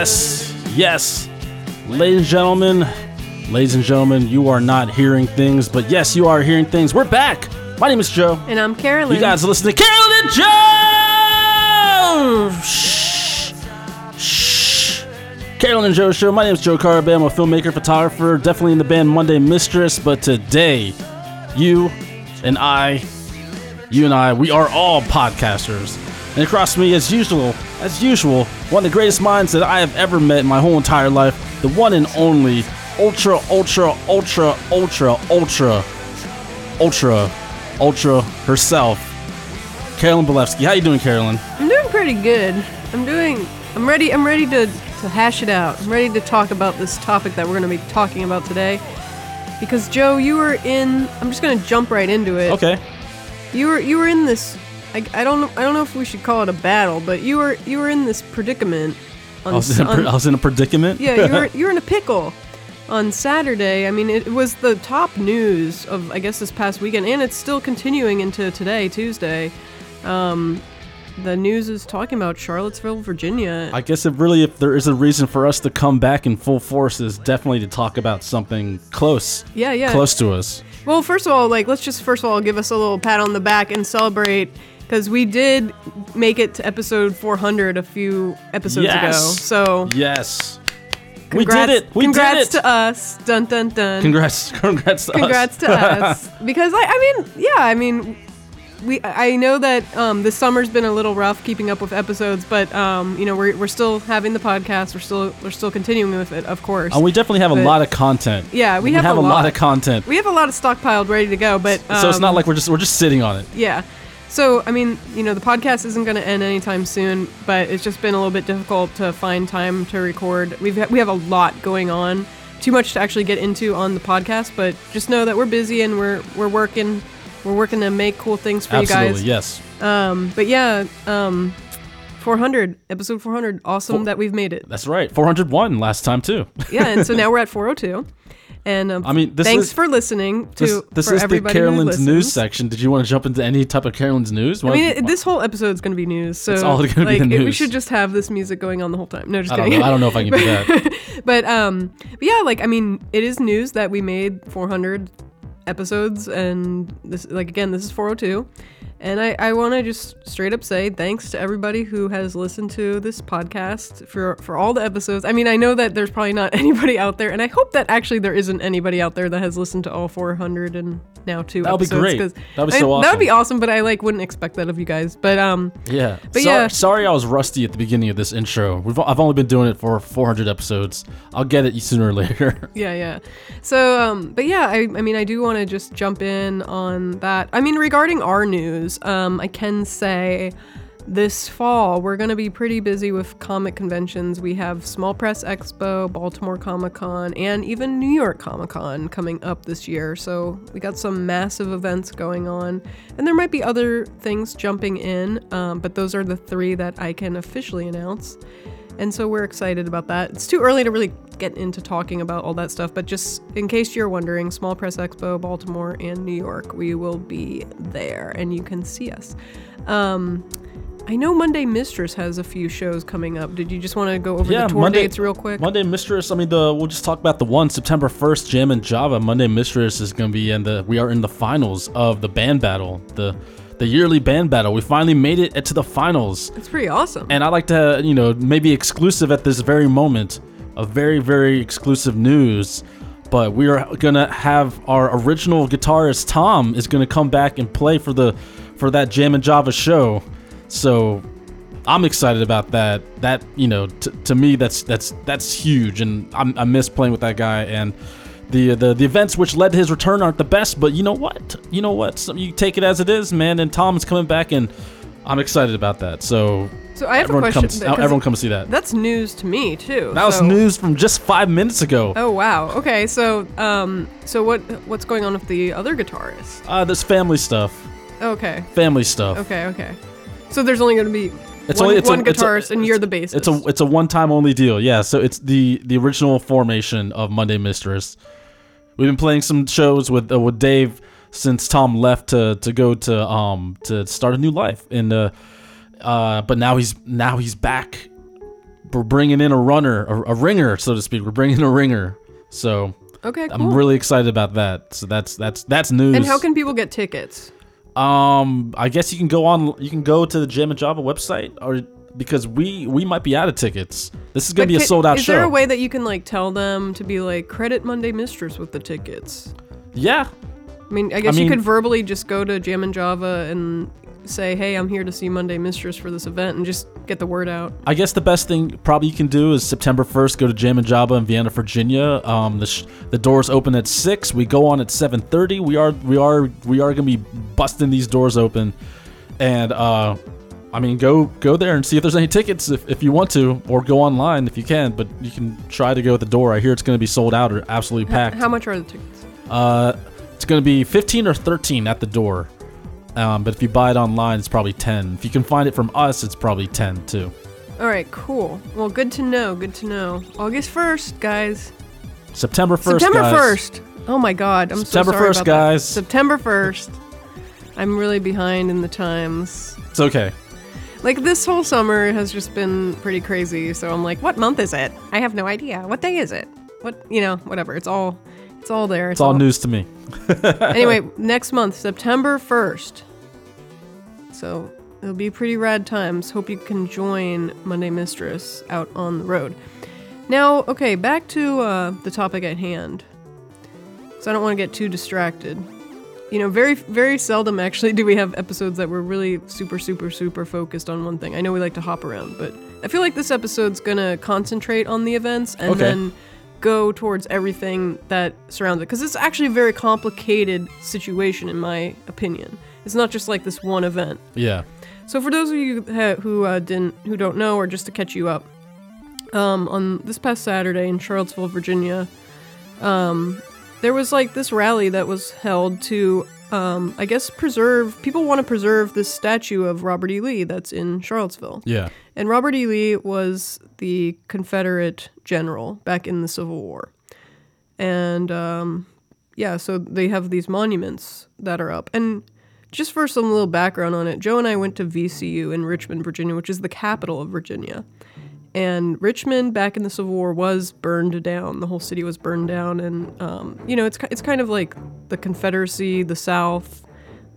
yes, yes. Ladies and gentlemen, ladies and gentlemen, you are not hearing things, but yes, you are hearing things. We're back. My name is Joe. And I'm Carolyn. You guys are listening to Carolyn and Joe! Shh. Shh. Carolyn and Joe Show. My name is Joe Carabeo. I'm a filmmaker, photographer, definitely in the band Monday Mistress, but today, you and I, you and I, we are all podcasters. And across me, as usual, as usual, one of the greatest minds that I have ever met in my whole entire life, the one and only, ultra, ultra, ultra, ultra, ultra, ultra, ultra herself, Carolyn Belefski. How you doing, Carolyn? I'm doing pretty good. I'm doing. I'm ready. I'm ready to to hash it out. I'm ready to talk about this topic that we're going to be talking about today. Because Joe, you were in. I'm just going to jump right into it. Okay. You were you were in this. I, I don't know. I don't know if we should call it a battle, but you were you were in this predicament. On, I was, in a, on- I was in a predicament. yeah, you were you were in a pickle on Saturday. I mean, it was the top news of I guess this past weekend, and it's still continuing into today, Tuesday. Um, the news is talking about Charlottesville, Virginia. I guess if really, if there is a reason for us to come back in full force, is definitely to talk about something close, yeah, yeah. close to us. Well, first of all, like let's just first of all give us a little pat on the back and celebrate because we did make it to episode 400 a few episodes ago. So Yes, congrats, we did it. We congrats did it. to us. Dun dun dun. Congrats, congrats to congrats us. Congrats to us because I, I mean yeah i mean we i know that um, this summer's been a little rough keeping up with episodes but um, you know we're, we're still having the podcast we're still we're still continuing with it of course And we definitely have a lot of content. Yeah, we have have a a lot lot. of content. we have a lot of stockpiled ready to go but um, so it's not like we're just we're just sitting on it. yeah so i mean you know the podcast isn't going to end anytime soon but it's just been a little bit difficult to find time to record we've ha- we have a lot going on too much to actually get into on the podcast but just know that we're busy and we're we're working we're working to make cool things for Absolutely, you guys yes. um but yeah um 400 episode 400 awesome Four- that we've made it That's right. 401 last time too. yeah and so now we're at 402 and um, I mean, thanks is- for listening to This, this for is the everybody Carolyn's news section. Did you want to jump into any type of Carolyn's news? I mean, it, this whole episode is gonna be news, so It's all gonna be like, the it- we should just have this music going on the whole time. No, just I don't know. I don't know if I can do that. but um, but yeah, like I mean, it is news that we made 400 episodes, and this, like again, this is 402, and I I want to just straight up say thanks to everybody who has listened to this podcast for for all the episodes. I mean, I know that there's probably not anybody out there, and I hope that actually there isn't anybody out there that has listened to all 400 and now two That would be episodes. great. 'cause That would be I- so That awesome. would be awesome, but I like wouldn't expect that of you guys. But um. Yeah. But Sor- yeah. Sorry, I was rusty at the beginning of this intro. We've, I've only been doing it for 400 episodes. I'll get it sooner or later. Yeah, yeah. So, um, but yeah, I, I mean, I do want to just jump in on that. I mean, regarding our news, um, I can say this fall we're going to be pretty busy with comic conventions. We have Small Press Expo, Baltimore Comic Con, and even New York Comic Con coming up this year. So we got some massive events going on, and there might be other things jumping in, um, but those are the three that I can officially announce. And so we're excited about that. It's too early to really get into talking about all that stuff, but just in case you're wondering, Small Press Expo, Baltimore, and New York, we will be there and you can see us. Um, I know Monday Mistress has a few shows coming up. Did you just want to go over the tour dates real quick? Monday Mistress. I mean, the we'll just talk about the one September 1st, Jammin Java. Monday Mistress is going to be in the. We are in the finals of the band battle, the the yearly band battle. We finally made it to the finals, It's pretty awesome. and I like to, you know, maybe exclusive at this very moment, a very very exclusive news. But we are gonna have our original guitarist Tom is gonna come back and play for the for that Jammin Java show. So I'm excited about that. That you know, t- to me, that's that's that's huge, and I'm, I miss playing with that guy. And the the the events which led to his return aren't the best, but you know what? You know what? So you take it as it is, man. And Tom's coming back, and I'm excited about that. So so I have everyone a question. comes, because everyone come see that. That's news to me too. That was news from just five minutes ago. Oh wow. Okay. So um, so what what's going on with the other guitarist? Uh, there's family stuff. Okay. family stuff. Okay. Okay. So there's only going to be It's one, only it's one a, it's a- guitarist, and you're the bassist. It's a it's a one time only deal. Yeah, so it's the the original formation of Monday Mistress. We've been playing some shows with uh, with Dave since Tom left to to go to um to start a new life and uh uh but now he's now he's back. We're bringing in a runner, a, a ringer, so to speak. We're bringing a ringer. So okay. Cool. I'm really excited about that. So that's that's that's news. and how can people get tickets? Um, I guess you can go on. You can go to the Jammin Java website, or because we we might be out of tickets. This is gonna But be a sold out show. is show. there a way that you can like tell them to be like credit Monday Mistress with the tickets? Yeah, I mean, I guess mean- you could verbally just go to Jammin Java and say, "Hey, I'm here to see Monday Mistress for this event," and just get the word out. I guess the best thing probably you can do is September 1st. Go to Jammin Java in Vienna, Virginia. Um, the sh- the doors open at six. We go on at 7:30. We are we are we are gonna be busting these doors open, and uh. I mean, go go there and see if there's any tickets if, if you want to, or go online if you can. But you can try to go at the door. I hear it's going to be sold out or absolutely packed. How much are the tickets? Uh, it's going to be 15 or 13 at the door. Um, but if you buy it online, it's probably 10. If you can find it from us, it's probably 10 too. All right, cool. Well, good to know. Good to know. August 1st, guys. September 1st, September guys. 1st. Oh my God, I'm September so sorry 1st, about that. guys. September 1st. I'm really behind in the times. It's okay. Like this whole summer has just been pretty crazy. So I'm like, what month is it? I have no idea. What day is it? What you know, whatever. It's all, it's all there. It's all news to me. anyway, next month, September 1st. So it'll be pretty rad times. Hope you can join Monday Mistress out on the road. Now, okay, back to uh, the topic at hand. So I don't want to get too distracted. You know, very, very seldom actually do we have episodes that we're really super, super, super focused on one thing. I know we like to hop around, but I feel like this episode's gonna concentrate on the events and Okay. then go towards everything that surrounds it because it's actually a very complicated situation in my opinion it's not just like this one event Yeah. so for those of you ha- who uh, didn't who don't know or just to catch you up um, on this past saturday in charlottesville virginia um, there was like this rally that was held to um, i guess preserve people want to preserve this statue of robert e lee that's in charlottesville Yeah. and Robert E. Lee was the Confederate general back in the Civil War. And um, yeah, so they have these monuments that are up. And just for some little background on it, Joe and I went to VCU in Richmond, Virginia, which is the capital of Virginia. And Richmond, back in the Civil War, was burned down. The whole city was burned down, and um, you know, it's it's kind of like the Confederacy, the South,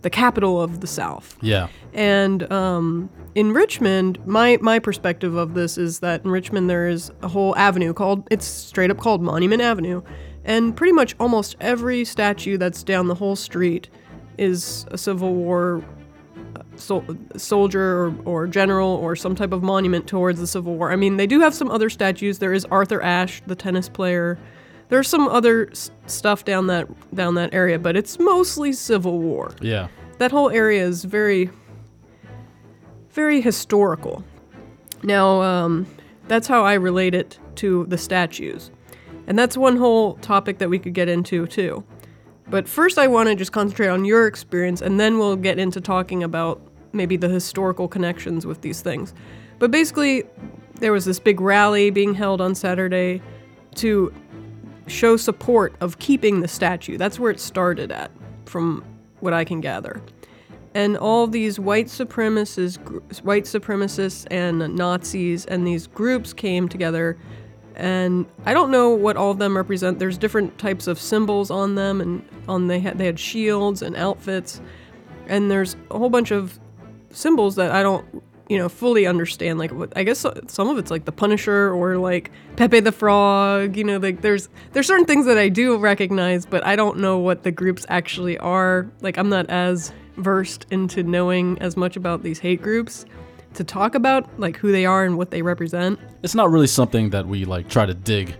the capital of the South. Yeah. And um, in Richmond, my my perspective of this is that in Richmond there is a whole avenue called it's straight up called Monument Avenue, and pretty much almost every statue that's down the whole street is a Civil War uh, sol- soldier or, or general or some type of monument towards the Civil War. I mean, they do have some other statues. There is Arthur Ashe, the tennis player. There's some other s- stuff down that down that area, but it's mostly Civil War. Yeah. that whole area is very very historical. Now um, that's how i relate it to the statues. And that's one whole topic that we could get into too. But first i want to just concentrate on your experience and then we'll get into talking about maybe the historical connections with these things. But basically there was this big rally being held on saturday to show support of keeping the statue. That's where it started at, from what I can gather. And all these white supremacists, white supremacists and Nazis and these groups came together. And I don't know what all of them represent. There's different types of symbols on them, and on they had they had shields and outfits, and there's a whole bunch of symbols that I don't, you know, fully understand. Like, what, I guess some of it's like the Punisher or like Pepe the Frog. You know, like there's there's certain things that I do recognize, but I don't know what the groups actually are. Like, I'm not as versed into knowing as much about these hate groups to talk about like who they are and what they represent. It's not really something that we like try to dig.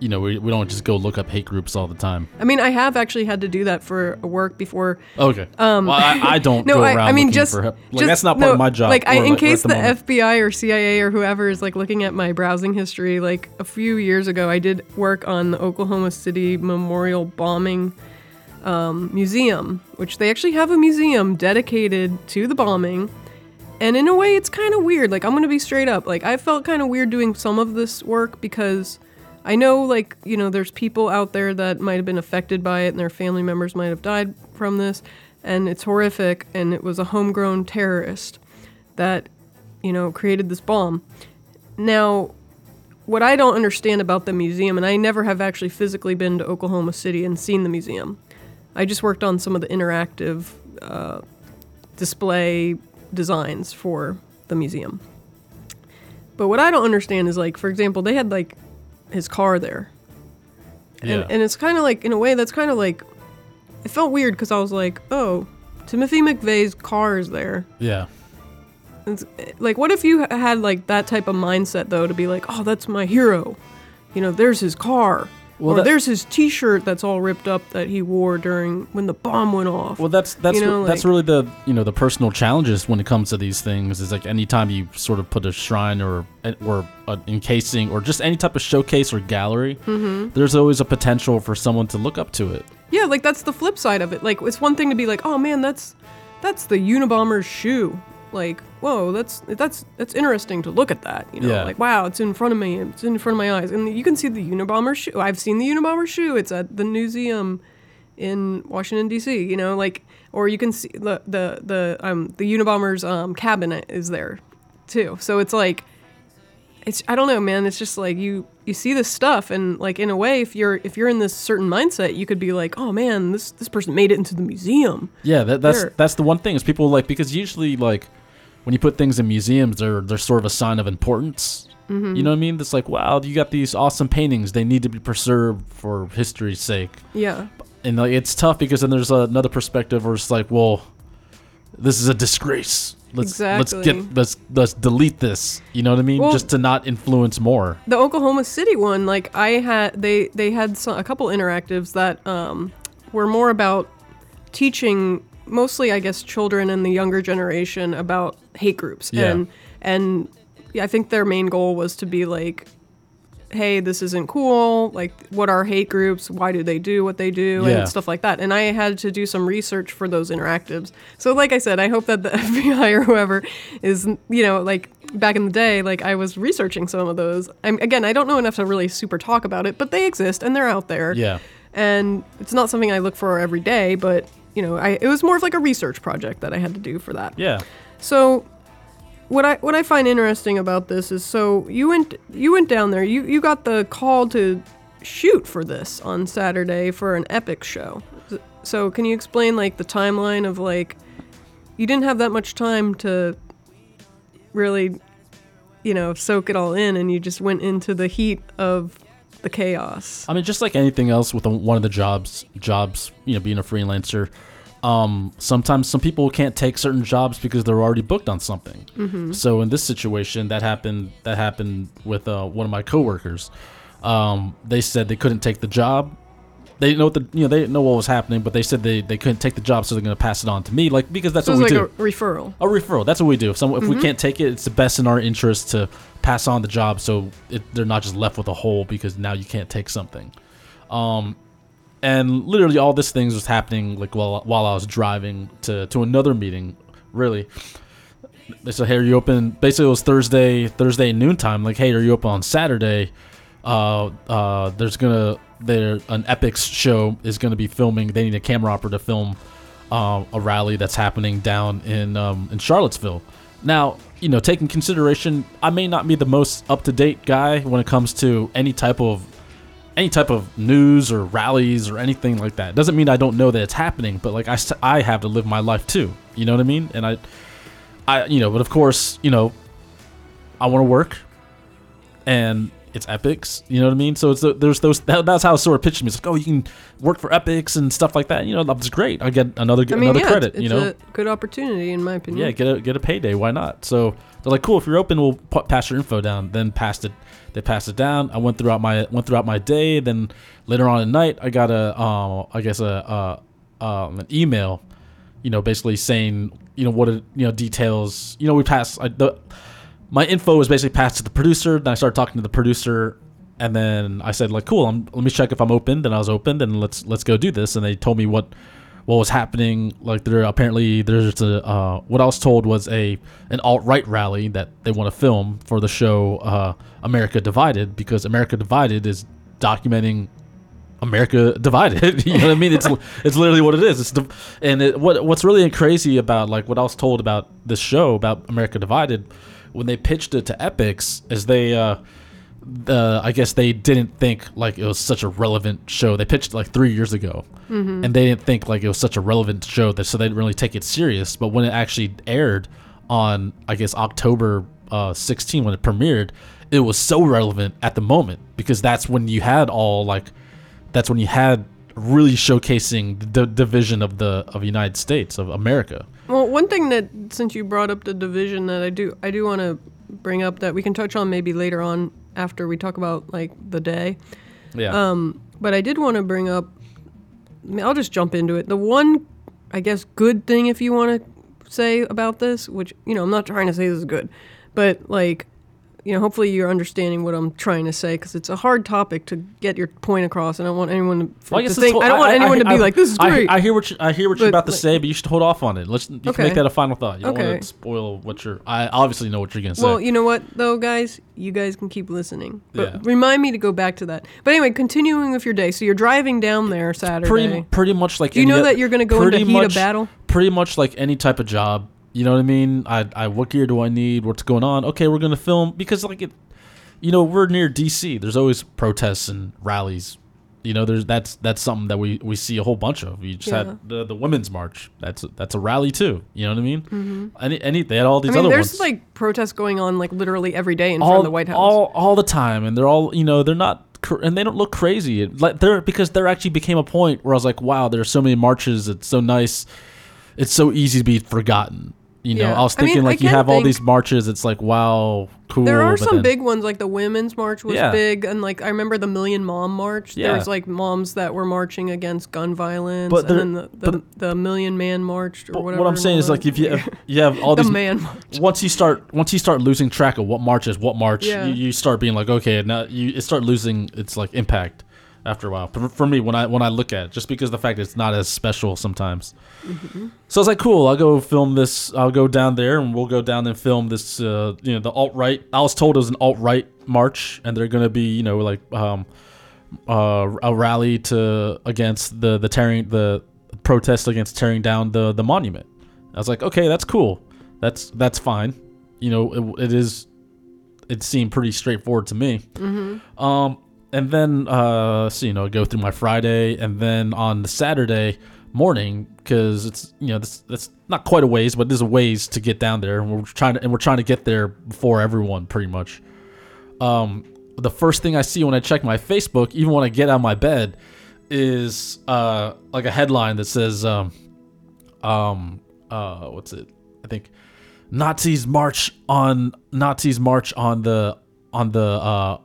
You know, we, we don't just go look up hate groups all the time. I mean, I have actually had to do that for work before Okay. Um, well, I, I don't No, go I, around I mean just, for help. Like, just- that's not part no, of my job. Like, I, in like, case the, moment. FBI or CIA or whoever is like looking at my browsing history, like a few years ago, I did work on the Oklahoma City memorial bombing um, museum, which they actually have a museum dedicated to the bombing. And in a way, it's kind of weird. Like, I'm going to be straight up. Like, I felt kind of weird doing some of this work because I know, like, you know, there's people out there that might have been affected by it and their family members might have died from this. And it's horrific. And it was a homegrown terrorist that, you know, created this bomb. Now, what I don't understand about the museum, and I never have actually physically been to Oklahoma City and seen the museum. I just worked on some of the interactive uh, display designs for the museum. But what I don't understand is like, for example, they had like his car there, Yeah. and, and it's kind of like in a way that's kind of like it felt weird because I was like, oh, Timothy McVeigh's car is there. yeah. It's, like, what if you had like that type of mindset though, to be like, oh, that's my hero. You know, there's his car. Well, or that- there's his T-shirt that's all ripped up that he wore during when the bomb went off. Well, that's that's You know, that's like- really the you know the personal challenges when it comes to these things. Is like anytime you sort of put a shrine or or an encasing or just any type of showcase or gallery, Mm-hmm. there's always a potential for someone to look up to it. Yeah, like that's the flip side of it. Like it's one thing to be like, "Oh man, that's that's the Unabomber's shoe." Like, "Whoa, that's that's that's interesting to look at that." You know, Yeah. like, "Wow, it's in front of me. It's in front of my eyes." And you can see the Unabomber shoe. I've seen the Unabomber shoe. It's at the museum in Washington D.C., you know, like or you can see the the the um the Unabomber's um cabinet is there too. So it's like it's I don't know, man. It's just like you you see this stuff, and like in a way, if you're if you're in this certain mindset, you could be like, oh man, this this person made it into the museum. Yeah, that, that's that's the one thing is people like because usually like when you put things in museums, they're they're sort of a sign of importance. Mm-hmm. You know what I mean? It's like wow, you got these awesome paintings. They need to be preserved for history's sake. Yeah, and like it's tough because then there's another perspective where it's like, well, this is a disgrace. Let's let's get let's let's delete this. You know what I mean? Well- Just to not influence more. the Oklahoma City one, like I had, they they had some, a couple interactives that um, were more about teaching, mostly I guess children and the younger generation about hate groups, Yeah. and and I think their main goal was to be like, hey, this isn't cool. Like, what are hate groups? Why do they do what they do? Yeah. And stuff like that. And I had to do some research for those interactives. So, like I said, I hope that the FBI or whoever is, you know, like back in the day, like I was researching some of those. I'm, again, I don't know enough to really super talk about it, but they exist and they're out there. Yeah. And it's not something I look for every day, but, you know, I, it was more of like a research project that I had to do for that. Yeah. So what I what I find interesting about this is so you went you went down there you you got the call to shoot for this on Saturday for an epic show. So can you explain like the timeline of like you didn't have that much time to really you know soak it all in and you just went into the heat of the chaos. I mean, just like anything else with one of the jobs, jobs, you know, being a freelancer, um, sometimes some people can't take certain jobs because they're already booked on something. Mm-hmm. So in this situation, that happened. That happened with uh, one of my coworkers. Um, they said they couldn't take the job. They didn't know what the you know they didn't know what was happening, but they said they, they couldn't take the job, so they're going to pass it on to me, like because that's So what it's we like do. a referral. A referral. That's what we do. If someone, if Mm-hmm. we can't take it, it's the best in our interest to pass on the job, so it, they're not just left with a hole because now you can't take something. Um, and literally all this things was happening like while while I was driving to to another meeting. Really, they said, "Hey, are you open?" Basically, it was Thursday Thursday noontime. Like, "Hey, are you open on Saturday?" Uh, uh, there's gonna there an Epix show is gonna be filming. They need a camera operator to film um, a rally that's happening down in um, in Charlottesville. Now, you know, taking consideration, I may not be the most up to date guy when it comes to any type of any type of news or rallies or anything like that. Doesn't mean I don't know that it's happening, but like I, I have to live my life too. You know what I mean? And I, I, you know, but of course, you know, I want to work, and it's Epix. You know what I mean? So it's the, there's those. That, that's how of pitched me. It's like, oh, you can work for Epix and stuff like that. You know, that's great. I get another I mean, another yeah, credit. it's, you it's know, a good opportunity in my opinion. yeah, get a get a payday. Why not? So they're like, cool. If you're open, we'll pa- pass your info down. Then passed it. They passed it down. I went throughout my went throughout my day. Then later on at night, I got a um I guess a uh um an email, you know, basically saying you know what it, you know details. You know, we passed I, the my info was basically passed to the producer. Then I started talking to the producer. and then I said like, cool. I'm, let me check if I'm open. Then I was opened, and let's let's go do this. And they told me what what was happening. Like there apparently there's a uh, what I was told was a an alt right rally that they want to film for the show uh, America Divided because America Divided is documenting America divided. you know what I mean? It's it's literally what it is. It's div- and it, what what's really crazy about like what I was told about this show about America divided when they pitched it to Epix is they uh the I guess they didn't think like it was such a relevant show. They pitched it like three years ago, and they didn't think like it was such a relevant show that so they didn't really take it serious. But when it actually aired on I guess October uh, 16 when it premiered, it was so relevant at the moment because that's when you had all like that's when you had really showcasing the division of the of United States of America. Well, one thing that since you brought up the division that I do I do want to bring up that we can touch on maybe later on after we talk about like the day. Yeah. Um, but I did want to bring up. I mean, I'll just jump into it. The one, I guess, good thing if you want to say about this, which you know, I'm not trying to say this is good, but like, you know, hopefully you're understanding what I'm trying to say because it's a hard topic to get your point across, and I don't want anyone to, Well, I to think. it's- I don't want anyone to be I- like, "This is great." I, hear what you, I hear what you're But, about to like- say, but you should hold off on it. Let's you can make that a final thought. You don't want Okay. to spoil what you're. I obviously know what you're gonna say. Well, you know what though, guys, you guys can keep listening, but Yeah. remind me to go back to that. But anyway, continuing with your day. So you're driving down there Saturday. pretty pretty much like. Do you know that you're gonna go into pretty heat of battle? Pretty much like any type of job. You know what I mean? I, I what gear do I need? What's going on? Okay, we're gonna film because like it, you know, we're near DC. There's always protests and rallies. You know, there's that's that's something that we, we see a whole bunch of. We just Yeah. had the, the women's march. That's that's a rally too. You know what I mean? Any any they had all these Mm-hmm. I mean, other there's ones like protests going on like literally every day in front of the White House. all all the time, and they're all you know they're not and they don't look crazy. Like they're because there actually became a point where I was like, wow, there's so many marches. It's so nice. It's so easy to be forgotten. You know, Yeah. I was I mean, thinking I like you have all these marches. It's like wow, cool. there are some then- big ones, like the Women's March was Yeah. big, and like I remember the Million Mom March. Yeah. There was like moms that were marching against gun violence, But there- and then the, the, but- the Million Man March or whatever. what I'm saying is like if you have, you have all the these Man March. once you start once you start losing track of what march is what march, Yeah. you, you start being like okay now you it start losing its like impact after a while. For, for me when I when I look at it, just because the fact it's not as special sometimes. So I was like, cool. I'll go film this. I'll go down there and we'll go down and film this. Uh, you know, the alt right. I was told it was an alt right march, and they're gonna be, you know, like um, uh, a rally to against the the tearing the protest against tearing down the the monument. I was like, okay, that's cool. That's that's fine. You know, it, it is. It seemed pretty straightforward to me. Um, and then uh, so you know, go through my Friday, and then on the Saturday morning, because it's you know that's that's not quite a ways, but there's a ways to get down there, and we're trying to and we're trying to get there before everyone, pretty much. Um, the first thing I see when I check my Facebook, even when I get out of my bed, is uh like a headline that says um um uh what's it? I think Nazis march on Nazis march on the on the uh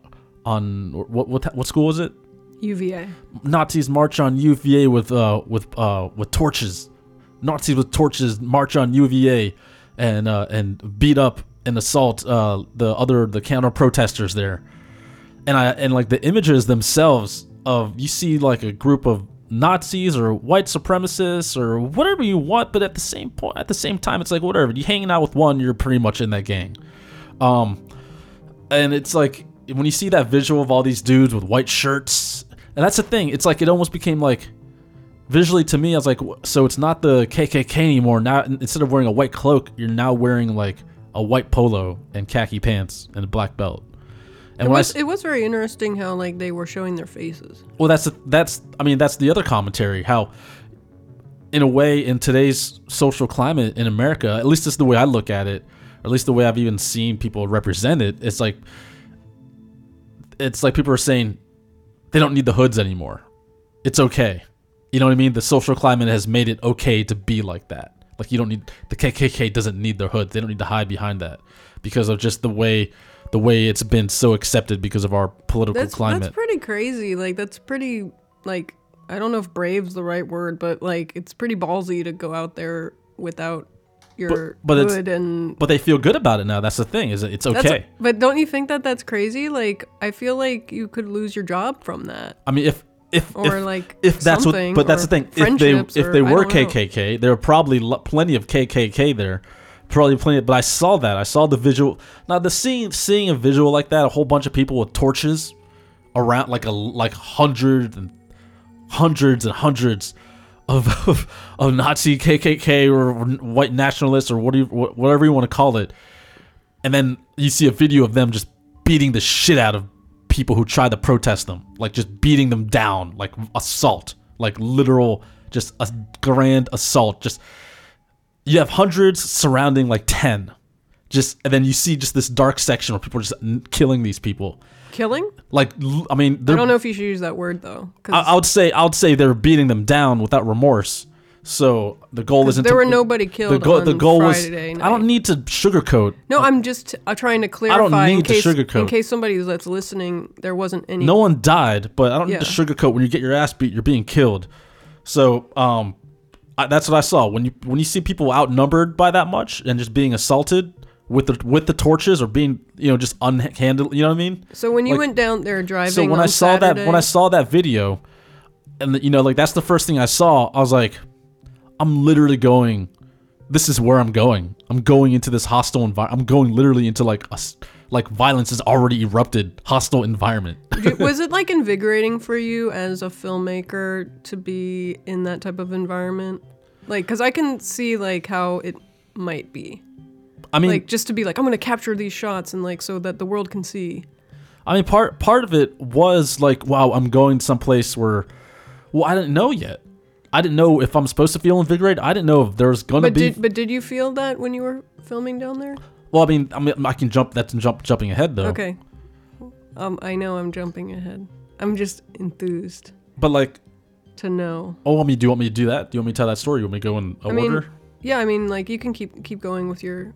on what what what school was it? UVA. Nazis march on UVA with uh with uh with torches. Nazis with torches march on UVA and uh and beat up and assault uh the other the counter protesters there. And I and like the images themselves of you see like a group of Nazis or white supremacists or whatever you want, but at the same point at the same time it's like whatever. You hanging out with one, you're pretty much in that gang. Um and it's like when you see that visual of all these dudes with white shirts and that's the thing it's like it almost became like visually to me i was like so it's not the kkk anymore now instead of wearing a white cloak you're now wearing like a white polo and khaki pants and a black belt and It when I was—it was very interesting how like they were showing their faces. well that's the, that's i mean that's the other commentary how in a way in today's social climate in america at least this is the way i look at it or at least the way i've even seen people represent it it's like it's like people are saying they don't need the hoods anymore. It's okay. You know what i mean? The social climate has made it okay to be like that. Like you don't need the kkk doesn't need their hoods. They don't need to hide behind that because of just the way the way it's been so accepted because of our political That's climate. that's pretty crazy. Like that's pretty like I don't know if brave's the right word, but like it's pretty ballsy to go out there without you're but it's- good and but they feel good about it now. That's the thing. Is it- it's that's, okay. But don't you think that that's crazy? Like I feel like you could lose your job from that. I mean, if if Or, if, like, if that's what, but that's the thing. If they friendships, if they were don't know. KKK, there were probably lo- plenty of KKK there, probably plenty. But I saw that. I saw the visual. Now the seeing seeing a visual like that, a whole bunch of people with torches around, like a like hundreds and hundreds and hundreds of of, of Nazi KKK or white nationalists or whatever whatever you want to call it, and then you see a video of them just beating the shit out of people who try to protest them, like just beating them down, like assault, like literal, just a grand assault. Just you have hundreds surrounding like ten, just and then you see just this dark section where people are just killing these people. Killing? Like l- I mean, I don't know if you should use that word though. 'cause I, I would say I would say they're beating them down without remorse. So the goal isn't there to, were nobody the killed goal. the on goal was Friday I night. don't need to sugarcoat. No, I'm just uh, trying to clarify in need to case in sugarcoat. case somebody that's listening, there wasn't any. No one died, but I don't need to Yeah. sugarcoat. When you get your ass beat, you're being killed. So um, I, that's what I saw when you when you see people outnumbered by that much and just being assaulted with the with the torches or being you know just unhandled. You know what I mean? So when you Like- went down there driving, So when I saw that when I saw that video, and the, you know like that's the first thing I saw. I was like, I'm literally going. This is where I'm going. I'm going into this hostile environment. I'm going literally into like a like violence has already erupted, hostile environment. Was it like invigorating for you as a filmmaker to be in that type of environment? Like, because I can see like how it might be. I mean, Like, just to be like, I'm gonna capture these shots and like so that the world can see. I mean, part part of it was like, wow, I'm going someplace where, well, I didn't know yet. I didn't know if I'm supposed to feel invigorated. I didn't know if there was gonna be. did but did you feel that when you were filming down there? well, I mean, I mean, I can jump. That's jump jumping ahead though. Okay. Um, I know I'm jumping ahead. I'm just enthused But like, to know. oh, I mean, do you want me to do that? Do you want me to tell that story? You want me to go in a I mean, order? yeah, I mean, like you can keep keep going with your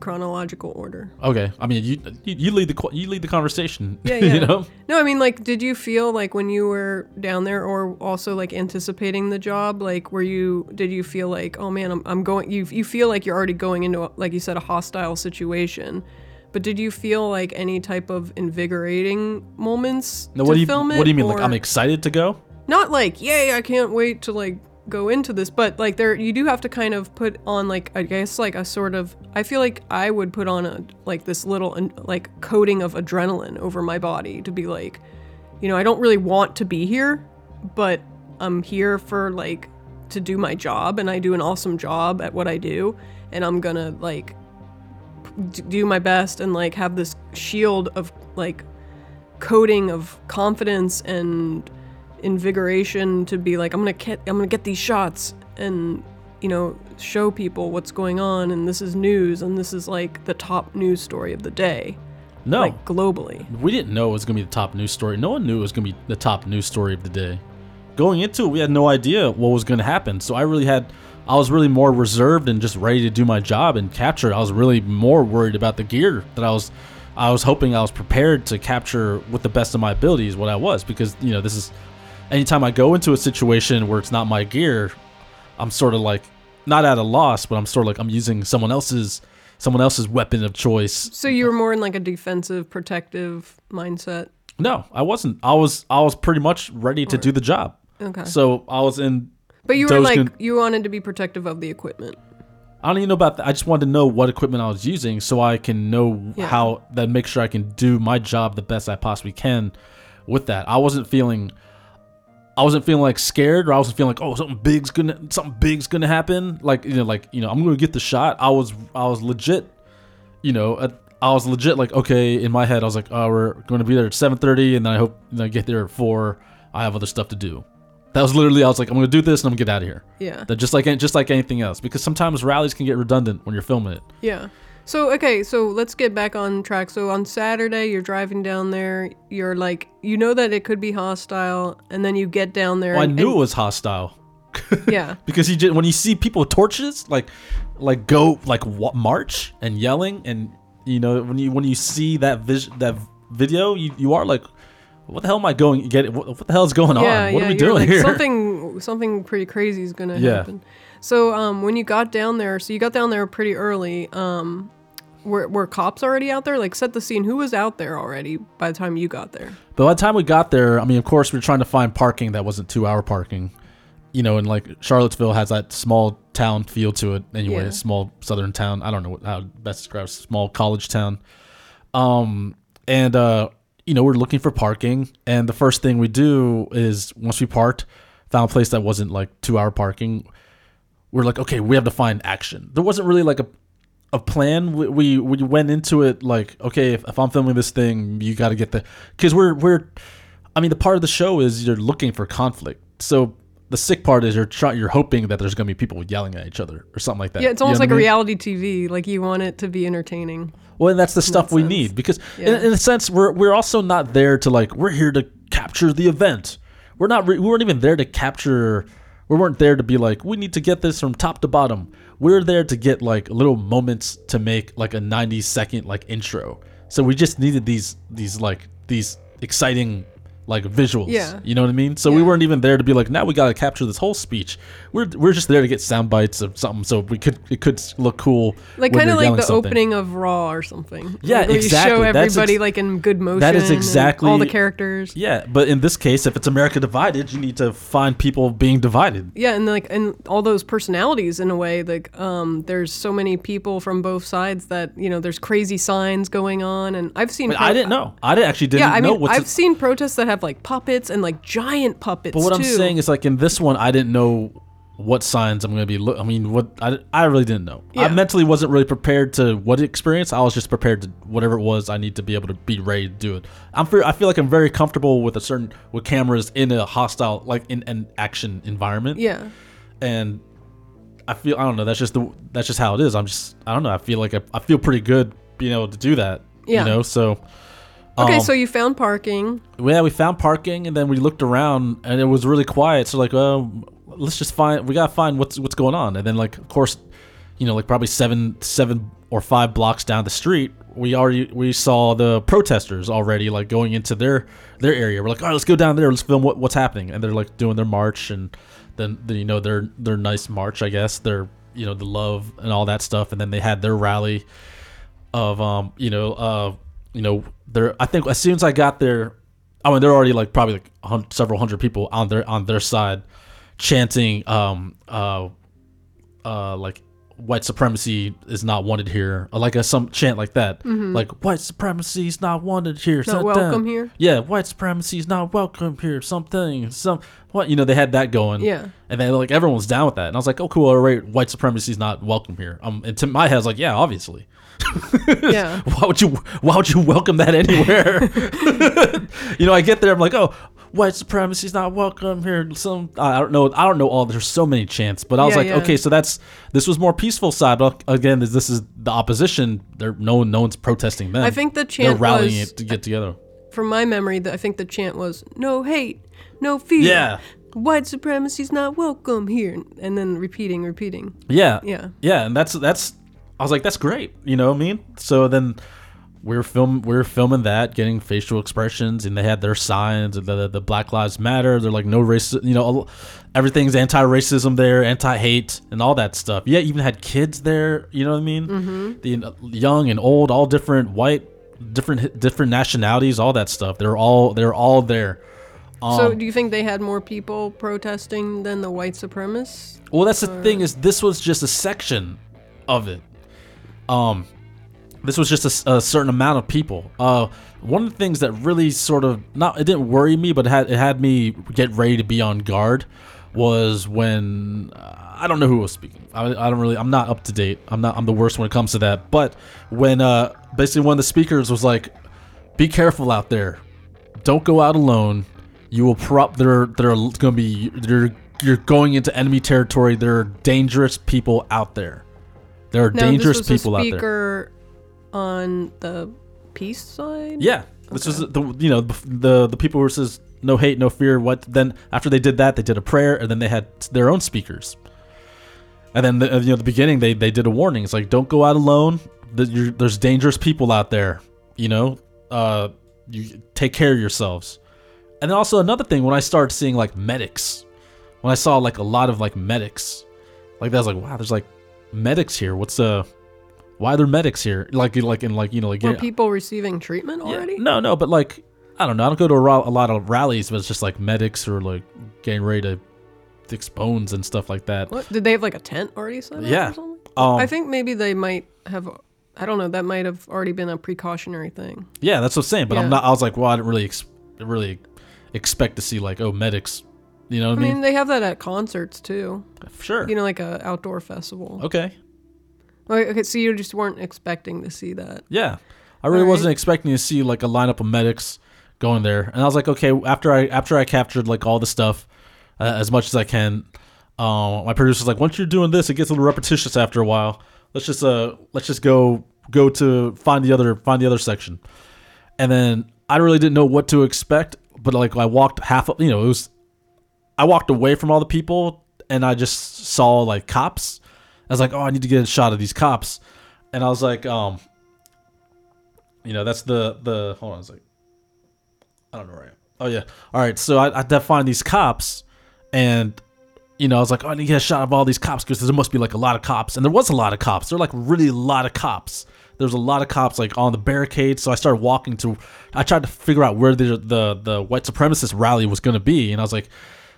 chronological order. Okay. I mean, you you, lead the you lead the conversation. Yeah, yeah. you know. No, I mean, like, did you feel like when you were down there, or also like anticipating the job, like, were you? Did you feel like, oh man, I'm, I'm going? You you feel like you're already going into, a, like you said, a hostile situation. But did you feel like any type of invigorating moments Now, to what do you film it? what do you mean? Like, I'm excited to go. not like yay i can't wait to like go into this but like there you do have to kind of put on like i guess like a sort of i feel like i would put on a like this little like coating of adrenaline over my body to be like you know i don't really want to be here but i'm here for like to do my job and i do an awesome job at what i do and i'm gonna like do my best and like have this shield of like coating of confidence and invigoration to be like I'm gonna get I'm gonna get these shots and you know show people what's going on and this is news and this is like the top news story of the day No, like globally we didn't know it was gonna be the top news story. No one knew it was gonna be the top news story of the day. Going into it, we had no idea what was gonna happen. So I really had, I was really more reserved and just ready to do my job and capture. I was really more worried about the gear that I was, I was hoping I was prepared to capture with the best of my abilities what I was because you know this is, anytime I go into a situation where it's not my gear, I'm sort of like not at a loss, but I'm sort of like I'm using someone else's someone else's weapon of choice so you were more in like a defensive protective mindset No, I wasn't. I was I was pretty much ready to do the job. okay So I was in. but you were like you wanted to be protective of the equipment I don't even know about that. I just wanted to know what equipment I was using so I can know Yeah. how that make sure I can do my job the best I possibly can with that. I wasn't feeling. I wasn't feeling like scared, or I wasn't feeling like, oh, something big's gonna, something big's gonna happen. Like you know, like you know, I'm gonna get the shot. I was, I was legit. You know, I was legit. Like okay, in my head, I was like, oh, we're to be there at 7:30, and then I hope you know, I get there at four. I have other stuff to do. That was literally, I was like, I'm gonna do this, and I'm gonna get out of here. yeah That just like just like anything else, because sometimes rallies can get redundant when you're filming it. Yeah. So okay, so let's get back on track. So on Saturday, you're driving down there. You're like, you know that it could be hostile, and then you get down there. Well, I and- knew it was hostile Yeah. because you just when you see people with torches, like like go like wa- march and yelling, and you know when you when you see that vis- that video, you, you are like, what the hell am I going get? What, what the hell is going Yeah, on? What yeah, are we doing like, here? Something something pretty crazy is gonna Yeah. happen. So um, when you got down there, so you got down there pretty early. Um, were were cops already out there? Like set the scene. Who was out there already by the time you got there? But by the time we got there, I mean, of course, we were trying to find parking that wasn't two hour parking. You know, and like Charlottesville has that small town feel to it anyway, Yeah. a small southern town. I don't know what, how to best describe small college town. Um, and, uh, you know, we're looking for parking. And the first thing we do is once we parked, found a place that wasn't like two hour parking, we're like, okay, we have to find action. There wasn't really like a a plan. We we, we went into it like, okay, if, if I'm filming this thing, you got to get the because we're we're, I mean, the part of the show is you're looking for conflict. So the sick part is you're trying, you're hoping that there's gonna be people yelling at each other or something like that. Yeah, it's You know almost like I a mean? reality TV. Like you want it to be entertaining. Well, and that's the stuff we sense. need because, Yeah. in, in a sense, we're we're also not there to like we're here to capture the event. We're not. Re- we weren't even there to capture. We weren't there to be like we need to get this from top to bottom. We're there to get like little moments to make like a ninety second like intro. So we just needed these these like these exciting like visuals. Yeah. You know what I mean? So we weren't even there to be like now we got to capture this whole speech. We're we're just there to get sound bites of something so we could it could look cool. Like kind of like the something. opening of Raw or something. Yeah, like exactly. Show That's ex- everybody like in good motion. That is exactly- all the characters. Yeah, but in this case, if it's America divided, you need to find people being divided. Yeah, and like and all those personalities in a way, like um, there's so many people from both sides that you know there's crazy signs going on, and I've seen. But I didn't know. I didn't actually didn't Yeah, I know mean. I've seen protests that have like puppets and like giant puppets. but what I'm saying is, like in this one, I didn't know what signs I'm going to be. Look, I mean, what I, I really didn't know. I mentally wasn't really prepared to what experience. I was just prepared to whatever it was. I need to be able to be ready to do it. I'm. fe- I feel like I'm very comfortable with a certain with cameras in a hostile, like in an action environment. yeah, and I feel I don't know. That's just the that's just how it is. I'm just I don't know. I feel like I, I feel pretty good being able to do that. Yeah. You know. So. Okay, um, so you found parking. yeah, we found parking and then we looked around and it was really quiet. So like, uh, let's just find we gotta find what's what's going on. And then like, of course, you know, like probably seven seven or five blocks down the street, we already we saw the protesters already like going into their their area. We're like, all right, let's go down there. Let's film what, what's happening. And they're like doing their march and then the, you know their their nice march, I guess. Their you know the love and all that stuff. And then they had their rally of um you know uh you know there I think as soon as I got there I mean they're already like probably like a hun- several hundred people on their on their side chanting um uh uh like white supremacy is not wanted here. Like a some chant like that. Like white supremacy is not wanted here. Mm-hmm. Not welcome down. here? yeah white supremacy is not welcome here. Something. Some what? You know they had that going. Yeah. and then like everyone was down with that. And I was like oh cool. All right. White supremacy is not welcome here. Um and to my head I was like yeah obviously. Yeah, why would you why would you welcome that anywhere? You know i get there. I'm like oh white supremacy is not welcome here some i don't know i don't know all there's so many chants but i was Yeah, like yeah. okay so that's this was more peaceful side but again this, this is the opposition there no one no one's protesting them I think the chant they're rallying was it to get together from my memory. That I think the chant was "No hate, no fear." Yeah. White supremacy's not welcome here, and then repeating, repeating. Yeah. Yeah. Yeah, and that's that's I was like, that's great. You know what I mean? So then we were film we were filming that, getting facial expressions, and they had their signs, and the the Black Lives Matter. They're like no race, you know, all- everything's anti-racism there, anti-hate, and all that stuff. Yeah, even had kids there. You know what I mean? Mm-hmm. The uh, young and old, all different, white, different different nationalities, all that stuff. They're all they're all there. so, Um, do you think they had more people protesting than the white supremacists? Well, that's the thing is this was just a section of it. Um, this was just a certain amount of people. Uh, one of the things that really sort of not it didn't worry me, but it had it had me get ready to be on guard was when uh, I don't know who was speaking. I, I don't really. I'm not up to date. I'm not. I'm the worst when it comes to that. But when uh, basically one of the speakers was like, "Be careful out there. Don't go out alone. You will prop. There, there are going to be. There, you're going into enemy territory. There are dangerous people out there. There are Now, dangerous people a out there. On the peace side. Yeah, this was the you know the the, the people who says no hate, no fear. What then? After they did that, they did a prayer, and then they had their own speakers. And then the, uh, you know the beginning, they they did a warning. It's like don't go out alone. The, there's dangerous people out there. You know, uh, you take care of yourselves. And then also another thing when I started seeing like medics when I saw like a lot of like medics, like that was like wow, there's like medics here. What's uh, why are there medics here? Like like in like you know like Were yeah, people receiving treatment yeah. already? No, no, but like I don't know. I don't go to a, ra- a lot of rallies, but it's just like medics or like getting ready to fix bones and stuff like that. What did they have like a tent already set up? Yeah. Or something? Um, I think maybe they might have. I don't know. That might have already been a precautionary thing. Yeah, that's what I'm saying. But I'm not. I was like, well, I didn't really, ex- really expect to see like, oh, medics. You know what I I mean? mean, they have that at concerts too. sure. You know, like a outdoor festival. okay. Okay, so you just weren't expecting to see that. Yeah, I really wasn't expecting to see like a lineup of medics going there, and I was like, okay. After I after I captured like all the stuff uh, as much as I can, um, my producer's like, once you're doing this, it gets a little repetitious after a while. Let's just uh let's just go go to find the other find the other section, and then I really didn't know what to expect, but like I walked half of you know it was I walked away from all the people and I just saw like cops. I was like, oh, I need to get a shot of these cops, and I was like, um, you know, that's the the hold on a second. I don't know where I am. Oh yeah. All right. So I, I def- find these cops, and you know, I was like, oh, I need to get a shot of all these cops because there must be like a lot of cops, and there was a lot of cops. There were like really a lot of cops. There's a lot of cops like on the barricades. So I started walking to. I tried to figure out where the the the white supremacist rally was going to be, and I was like,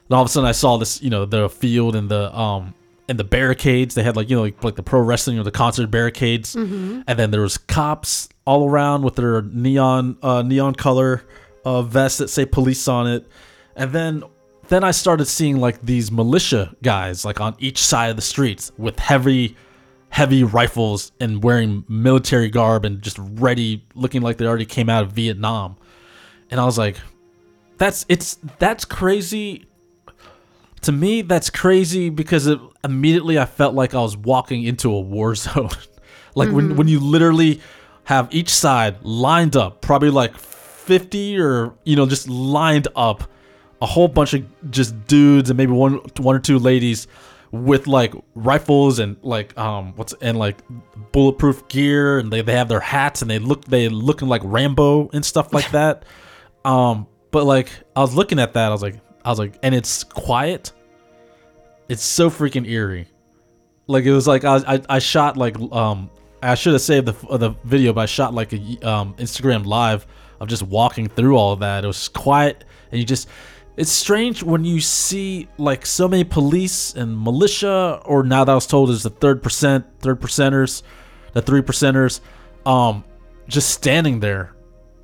then all of a sudden I saw this, you know, the field and the um and the barricades. They had like you know like, like the pro wrestling or the concert barricades, and then there was cops all around with their neon uh, neon color uh, vests that say police on it, and then then I started seeing like these militia guys like on each side of the streets with heavy heavy rifles and wearing military garb and just ready looking like they already came out of Vietnam. And I was like that's it's that's crazy to me that's crazy because it, immediately I felt like I was walking into a war zone. like when when you literally have each side lined up, probably like 50 or you know just lined up a whole bunch of just dudes and maybe one one or two ladies with like rifles and like um what's and like bulletproof gear and they, they have their hats and they look they looking like Rambo and stuff like that. Um but like I was looking at that I was like I was like and it's quiet. It's so freaking eerie. Like it was like I I, I shot like um I should have saved the the video but I shot like a um Instagram live of just walking through all of that. It was quiet and you just it's strange when you see like so many police and militia, or now that I was told is the third percent, third percenters, the three percenters, um, just standing there.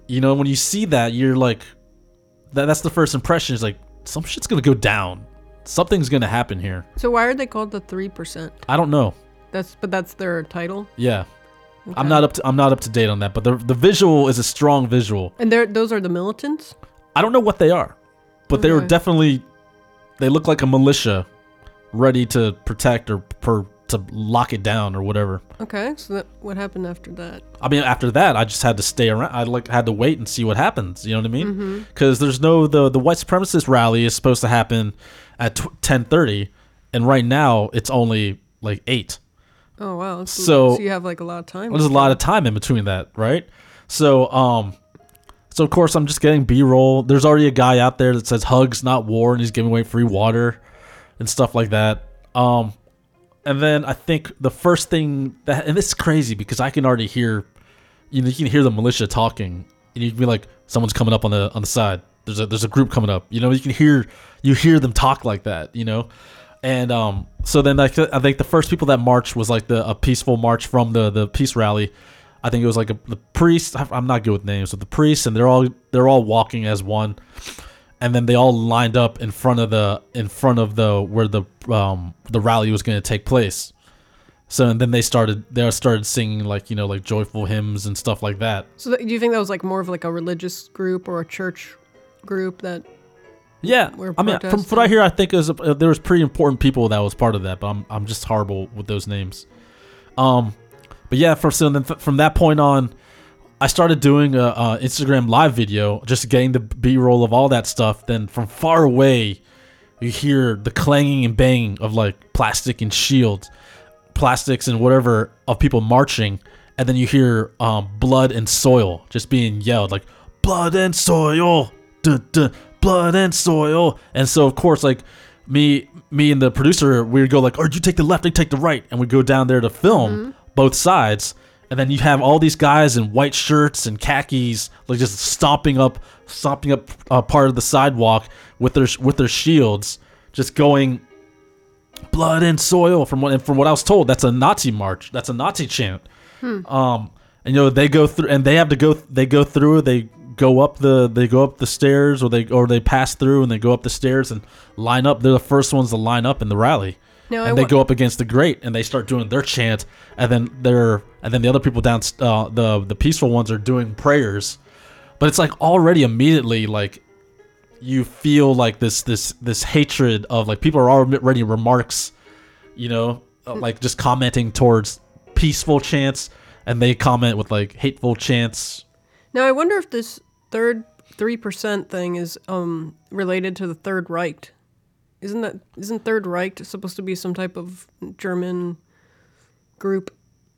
You know, when you see that, you're like, that, that's the first impression. Is like some shit's gonna go down. Something's gonna happen here. So why are they called the three percent? I don't know. That's but that's their title. Yeah, I'm not up to I'm not up to date on that, but the the visual is a strong visual. And they're those are the militants. I don't know what they are, but they were definitely they look like a militia ready to protect or per to lock it down or whatever. Okay, so that, what happened after that? I mean, after that, I just had to stay around. I like had to wait and see what happens. You know what I mean? Mm-hmm. Because there's no the the white supremacist rally is supposed to happen at ten thirty, and right now it's only like eight. Oh wow. So- so you have like a lot of time. There's a lot of time in between that, right? So, um, so of course I'm just getting B-roll. There's already a guy out there that says "hugs, not war," and he's giving away free water and stuff like that. Um, and then I think the first thing that, and this is crazy because I can already hear, you know, you can hear the militia talking, and you can be like, someone's coming up on the on the side. There's a there's a group coming up. You know, you can hear you hear them talk like that. You know, and um, so then I, I think the first people that marched was like the a peaceful march from the the peace rally. I think it was like a, the priest. I'm not good with names, but the priests, and they're all they're all walking as one, and then they all lined up in front of the in front of the where the um the rally was going to take place. So and then they started they started singing like you know like joyful hymns and stuff like that. So that, do you think that was like more of like a religious group or a church group that? Yeah, We're I mean, from what I hear, I think was uh, there was pretty important people that was part of that, but I'm I'm just horrible with those names. Um, but yeah, from so then from that point on, I started doing a, a Instagram live video, just getting the B roll of all that stuff. Then from far away, you hear the clanging and banging of like plastic and shields, plastics and whatever of people marching, and then you hear um, blood and soil just being yelled like blood and soil, duh, duh, blood and soil, and so of course like me me and the producer we would go like, "Or you take the left, I take the right," and we go down there to film both sides. And then you have all these guys in white shirts and khakis, like just stomping up, stomping up uh, part of the sidewalk with their with their shields, just going blood and soil. From what and from what I was told, that's a Nazi march. That's a Nazi chant. Um, and you know they go through, and they have to go. They go through. They go up the. They go up the stairs, or they or they pass through, and they go up the stairs and line up. They're the first ones to line up in the rally. No, I and they wa- go up against the great, and they start doing their chant, and then they're and then the other people down, uh, the the peaceful ones are doing prayers, but it's like already immediately like you feel like this this this hatred of like people are already remarks you know, uh, like just commenting towards peaceful chants, and they comment with like hateful chants. Now I wonder if this third three percent thing is um related to the Third Reich. Isn't that isn't Third Reich supposed to be some type of German group?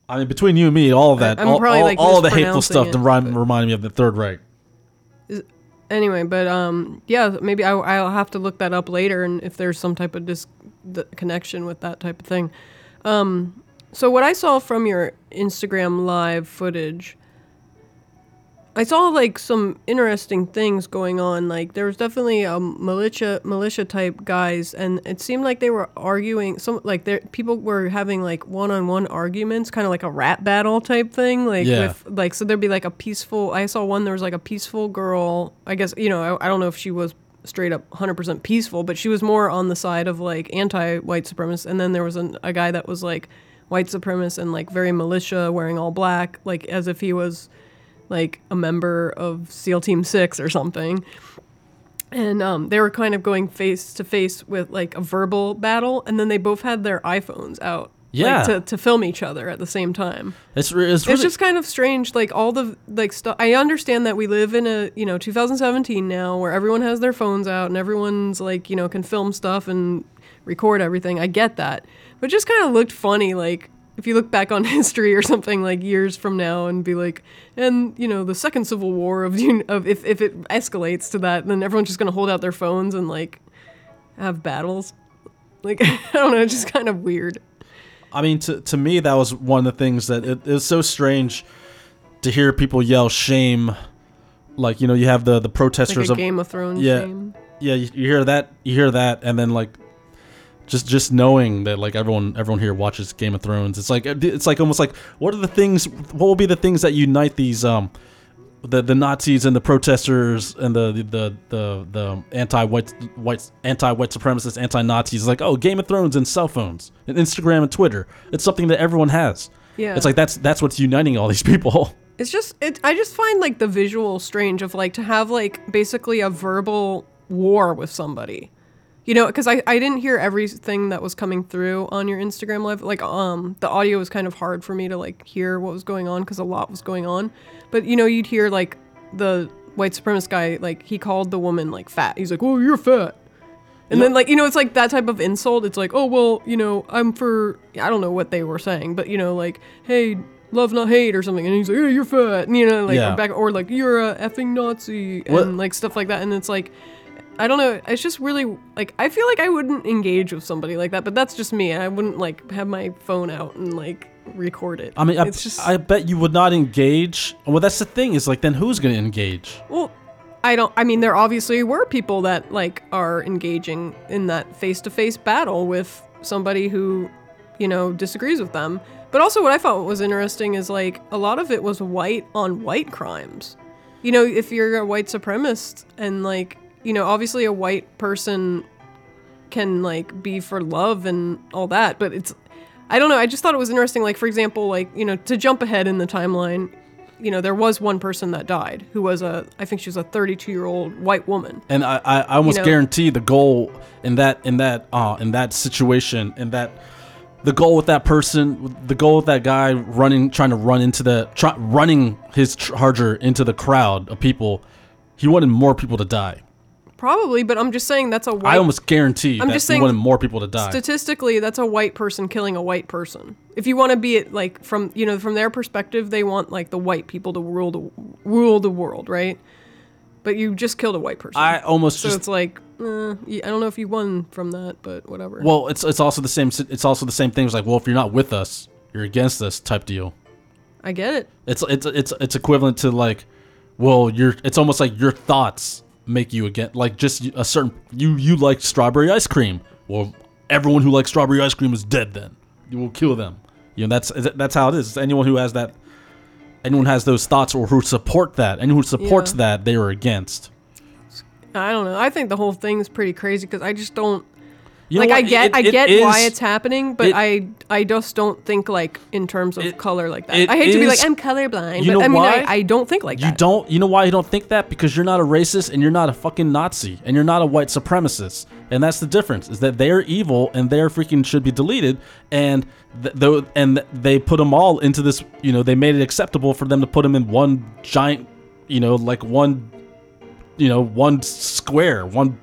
I mean, between you and me, all of that, I'm all, all, like, all the hateful stuff, it, me of the Third Reich. Anyway, but um yeah, maybe I I'll have to look that up later and if there's some type of dis- connection with that type of thing. Um so what I saw from your Instagram live footage I saw like some interesting things going on. Like there was definitely um, militia militia type guys, and it seemed like they were arguing. Some like there people were having like one on one arguments, kind of like a rap battle type thing. Like Yeah. with like so there'd be like a peaceful. I saw one. There was like a peaceful girl. I guess you know I, I don't know if she was straight up 100% peaceful, but she was more on the side of like anti white supremacist. And then there was an, a guy that was like white supremacist and like very militia, wearing all black, like as if he was like a member of SEAL Team Six or something. And um, they were kind of going face to face with like a verbal battle, and then they both had their iPhones out, Yeah. like, to, to film each other at the same time. It's, re- it's, It's just kind of strange, like all the like stuff. I understand that we live in a you know 2017 now, where everyone has their phones out and everyone's like you know can film stuff and record everything. I get that, but it just kind of looked funny, like if you look back on history or something like years from now and be like, and you know the second civil war of of if if it escalates to that, then everyone's just gonna hold out their phones and like have battles. Like I don't know, it's just kind of weird. I mean, to, to me, that was one of the things that it, it so strange to hear people yell shame. Like, you know, you have the, the Like protesters a of Game of Thrones yeah. game. yeah you, you hear that you hear that and then like just just knowing that like everyone everyone here watches game of thrones it's like it's like almost like what are the things what will be the things that unite these um the the nazis and the protesters and the the the the anti-white white anti-white supremacists anti-nazis like oh game of thrones and cell phones and instagram and twitter it's something that everyone has Yeah. it's like that's that's what's uniting all these people It's just it. I just find like the visual strange of like to have like basically a verbal war with somebody, you know? Because I I didn't hear everything that was coming through on your Instagram live. Like um the audio was kind of hard for me to like hear what was going on because a lot was going on. But you know you'd hear like the white supremacist guy like he called the woman like fat. He's like, oh you're fat. And Yeah. then, like, you know, it's like that type of insult. It's like, oh, well, you know, I'm for, I don't know what they were saying, but, you know, like, hey, love, not hate, or something. And he's like, hey, you're fat. And, you know, like, Yeah. or, back, or like, you're a effing Nazi, and, What- like, stuff like that. And it's like, I don't know. It's just really, like, I feel like I wouldn't engage with somebody like that, but that's just me. I wouldn't, like, have my phone out and, like, record it. i mean I, it's just, I bet you would not engage well that's the thing is like then who's gonna engage Well, I don't. I mean, there obviously were people that like are engaging in that face-to-face battle with somebody who, you know, disagrees with them. But also, what I thought was interesting is like a lot of it was white on white crimes. You know, if you're a white supremacist and like, you know, obviously a white person can like be for love and all that, but it's I don't know, I just thought it was interesting like for example, like, you know, to jump ahead in the timeline, you know, there was one person that died who was a I think she was a 32-year-old white woman. and I, I, I almost know? guarantee the goal in that in that uh in that situation in that the goal with that person the goal with that guy running trying to run into the try, running his charger into the crowd of people he wanted more people to die Probably, but I'm just saying that's a white i almost guarantee I'm that just saying wanted more people to die statistically that's a white person killing a white person if you want to be it like from you know from their perspective they want like the white people to rule the rule the world right but you just killed a white person. I almost so just it's like, eh, y- I don't know if you won from that, but whatever. well, it's it's also the same. It's also the same thing. It's like, well, if you're not with us, you're against us type deal. I get it. It's it's it's it's equivalent to like, well, you're. It's almost like your thoughts make you again like just a certain you you like strawberry ice cream. Well, everyone who likes strawberry ice cream is dead. Then you will kill them. You know that's that's how it is. Anyone who has that, anyone has those thoughts or who support that, anyone who supports Yeah. that, they are against. I don't know. I think the whole thing is pretty crazy because I just don't You like. I get, It- I it get why is- it's happening, but it- I, I just don't think like in terms of color like that. I hate to be like I'm colorblind, You but know I mean, why? I, I don't think like that. You don't. You know why you don't think that? Because you're not a racist and you're not a fucking Nazi and you're not a white supremacist. And that's the difference. Is that they're evil and they're freaking should be deleted. And th- though and they put them all into this. You know, they made it acceptable for them to put them in one giant. You know, like one. You know, one square. One.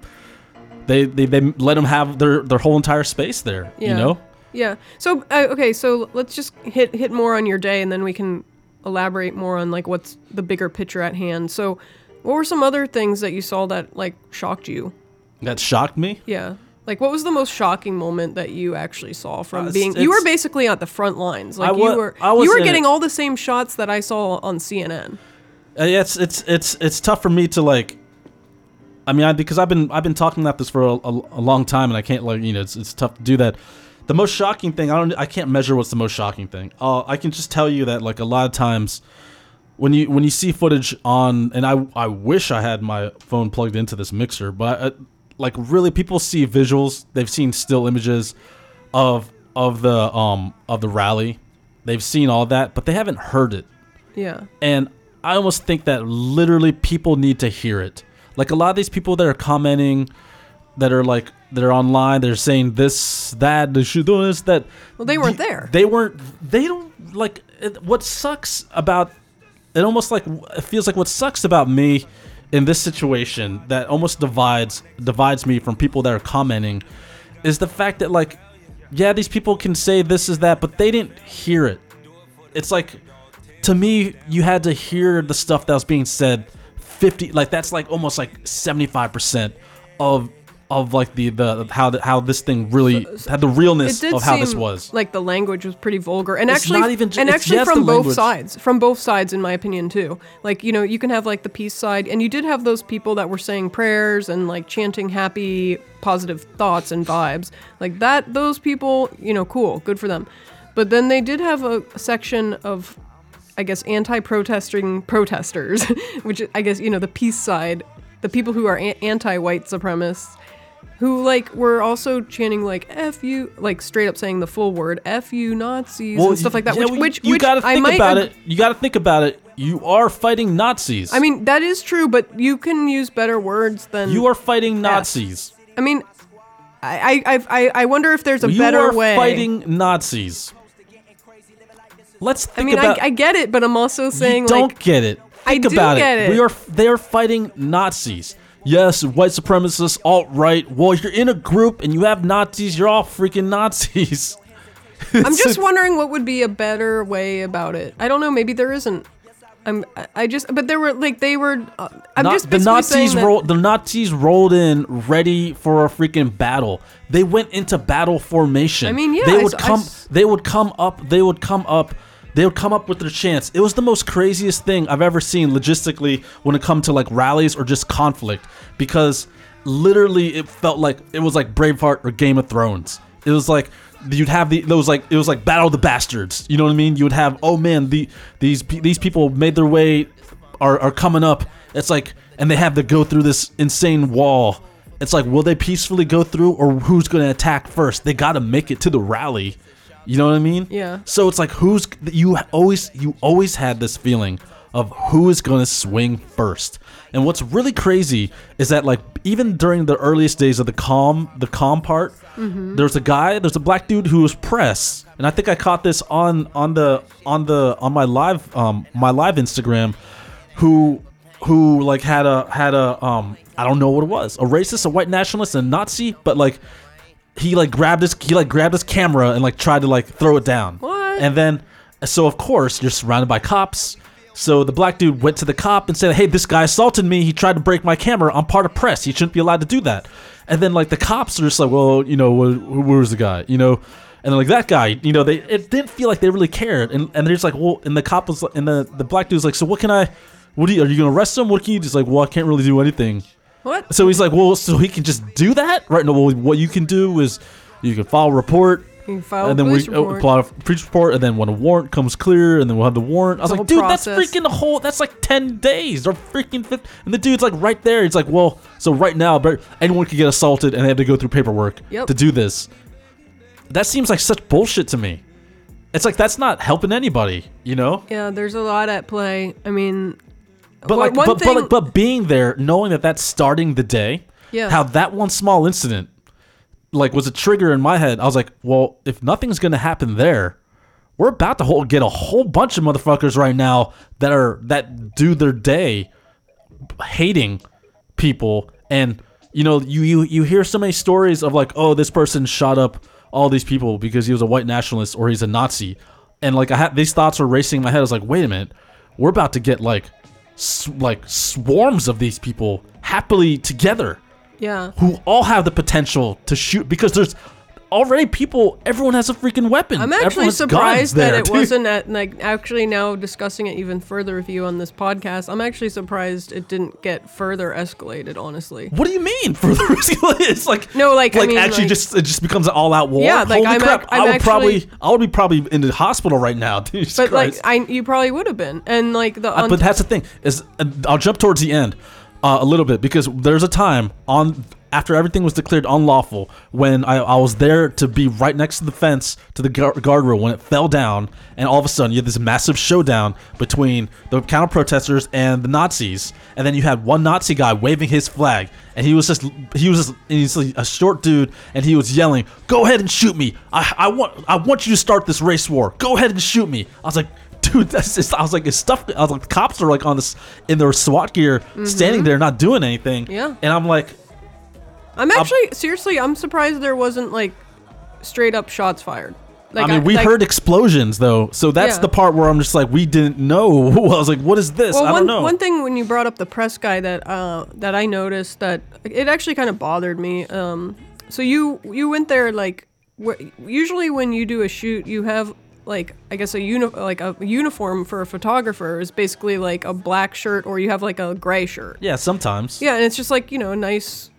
They they, they let them have their their whole entire space there. yeah. You know. Yeah. So uh, okay, so let's just hit hit more on your day, and then we can elaborate more on like what's the bigger picture at hand. So, what were some other things that you saw that like shocked you? That shocked me. Yeah. Like, what was the most shocking moment that you actually saw from Uh, being? You were basically at the front lines. Like you were, I was you were getting it. all the same shots that I saw on CNN. Uh, yeah, it's it's it's it's tough for me to like. I mean, I, because I've been I've been talking about this for a, a, a long time, and I can't like you know it's, it's tough to do that. The most shocking thing I don't I can't measure what's the most shocking thing. Uh, I can just tell you that like a lot of times when you when you see footage on and I I wish I had my phone plugged into this mixer, but uh, like really people see visuals, they've seen still images of of the um of the rally, they've seen all that, but they haven't heard it Yeah. and I almost think that literally people need to hear it. Like a lot of these people that are commenting, that are like that are online, they're saying this, that, they should do this, that. Well, they weren't there. They weren't. They don't like. It, what sucks about it? Almost like it feels like what sucks about me in this situation that almost divides divides me from people that are commenting is the fact that like, yeah, these people can say this is that, but they didn't hear it. It's like to me, you had to hear the stuff that was being said. Fifty, like that's like almost like seventy five percent of of like the the how the, how this thing really had the realness of how this was. like the language was pretty vulgar, and It's actually, not even and actually yes, from both language. sides, from both sides, in my opinion, too. Like you know, you can have like the peace side, and you did have those people that were saying prayers and like chanting happy, positive thoughts and vibes, like that. Those people, you know, cool, good for them. But then they did have a section of I guess anti-protesting protesters, which I guess you know the peace side, the people who are a- anti-white supremacists, who like were also chanting like "f you," like straight up saying the full word "f you Nazis" and stuff like that. yeah, which, well, which, you which gotta I think might about ag- it. You gotta think about it. You are fighting Nazis. I mean that is true, but you can use better words than you are fighting Nazis. I mean, I I I, I wonder if there's a you better are way. fighting Nazis. Let's think I mean, about. I, I get it, but I'm also saying you don't like get it. I Think do about get it. We are. They are fighting Nazis. Yes, white supremacists, alt right. Well, you're in a group and you have Nazis. You're all freaking Nazis. I'm just wondering what would be a better way about it. I don't know. Maybe there isn't. I'm. I- just. But there were like they were. Uh, I'm Not- just the Nazis rolled. The Nazis rolled in ready for a freaking battle. They went into battle formation. I mean, yeah, They I would s- I come. s- they would come up. They would come up. They would come up with their chance. It was the most craziest thing I've ever seen logistically when it come to like rallies or just conflict because literally it felt like it was like Braveheart or Game of Thrones. It was like you'd have the those like it was like Battle of the Bastards. You know what I mean? You would have oh man the these these people made their way are, are coming up. It's like, and they have to go through this insane wall. It's like, will they peacefully go through, or who's going to attack first? They got to make it to the rally. You know what I mean? Yeah. So it's like, who's you always you always had this feeling of who is going to swing first. And what's really crazy is that like even during the earliest days of the calm, the calm part, there's a guy, there's a black dude who was press, and I think I caught this on on the on the on my live um my live Instagram, who who like had a had a um I don't know what it was, a racist, a white nationalist, a Nazi, but like he like grabbed his he like grabbed his camera and like tried to like throw it down. What? And then so of course you're surrounded by cops. So the black dude went to the cop and said, "Hey, this guy assaulted me. He tried to break my camera. I'm part of press. He shouldn't be allowed to do that." And then like the cops are just like, "Well, you know, wh- wh- where's the guy?" You know, and then like that guy, you know, they it didn't feel like they really cared. And and they're just like, "Well," and the cop was and the the black dude's like, "So what can I? What do you, are you gonna arrest him? What can you?" Just like, "Well, I can't really do anything." What? So he's like, "Well, so he can just do that, right?" No, well, what you can do is you can file a report." You file and a then we police uh, report. file a police report, and then when a warrant comes clear, and then we'll have the warrant. I was The like, whole dude, that's process. freaking a whole. That's like ten days or freaking. 50, and the dude's like right there. He's like, well, so right now, but anyone could get assaulted, and they have to go through paperwork Yep. to do this. That seems like such bullshit to me. It's like that's not helping anybody, you know. Yeah, there's a lot at play. I mean, But one- like, one but, thing, but like, but being there, knowing that that's starting the day, Yeah. how that one small incident, like, was a trigger in my head. I was like, well, if nothing's gonna happen there, we're about to whole, get a whole bunch of motherfuckers right now that are that do their day hating people, and you know, you you you hear so many stories of like, oh, this person shot up all these people because he was a white nationalist or he's a Nazi, and like I had these thoughts were racing in my head. I was like, wait a minute, we're about to get like s- like swarms of these people happily together yeah, who all have the potential to shoot because there's already people everyone has a freaking weapon I'm actually surprised that there, it dude. wasn't at like actually now discussing it even further with you on this podcast. I'm actually surprised it didn't get further escalated. Honestly, what do you mean further escalated? it's like No, like, I like mean, actually like- just it just becomes an all-out war Yeah, like, Holy I'm crap ac- i I'm would probably actually- i would be probably in the hospital right now Jesus but like I, you probably would have been, and like the Uh, but that's the thing is uh, I'll jump towards the end uh, a little bit because there's a time on after everything was declared unlawful when I, I was there to be right next to the fence to the guard guardrail when it fell down and all of a sudden you had this massive showdown between the counter protesters and the Nazis and then you had one Nazi guy waving his flag and he was just he was just he's a short dude and he was yelling go ahead and shoot me! I, I want I want you to start this race war! Go ahead and shoot me! I was like dude, that's just, I was like, it's stuff. I was like, the cops are like on this in their SWAT gear, standing there, not doing anything. Mm-hmm. Yeah. And I'm like, I'm actually seriously, I'm surprised there wasn't like straight up shots fired. Like, I mean, we like- heard explosions though, so that's Yeah. the part where I'm just like, we didn't know. I was like, what is this? Well, I one, don't know. one thing when you brought up the press guy that uh, that I noticed that it actually kind of bothered me. Um, so you you went there like usually when you do a shoot, you have like I guess a uni- like a uniform for a photographer is basically like a black shirt or you have like a gray shirt. yeah, sometimes. Yeah, and it's just like you know a nice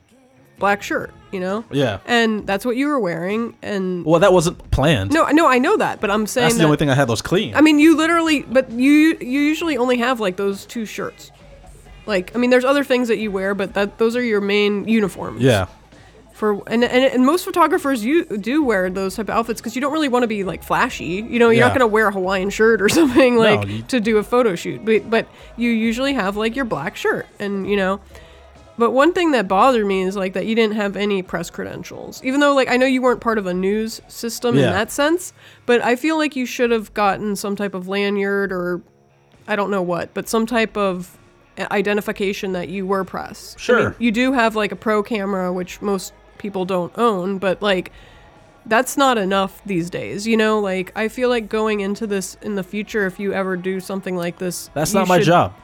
black shirt, you know. Yeah. And that's what you were wearing, and Well, that wasn't planned. no, no, I know that, but I'm saying that's the that, only thing I had that was clean. I mean, you literally, but you you usually only have like those two shirts. Like, I mean, there's other things that you wear, but that those are your main uniforms. yeah. For and and, and most photographers you do wear those type of outfits because you don't really want to be like flashy. You know, you're Yeah. not gonna wear a Hawaiian shirt or something like you- to do a photo shoot. But but you usually have like your black shirt, and you know. But one thing that bothered me is like that you didn't have any press credentials. Even though like I know you weren't part of a news system Yeah. in that sense, but I feel like you should have gotten some type of lanyard or I don't know what, but some type of eh, identification that you were press. I mean, Sure. you do have like a pro camera which most people don't own, but like that's not enough these days. You know, like I feel like going into this in the future if you ever do something like this That's not my job.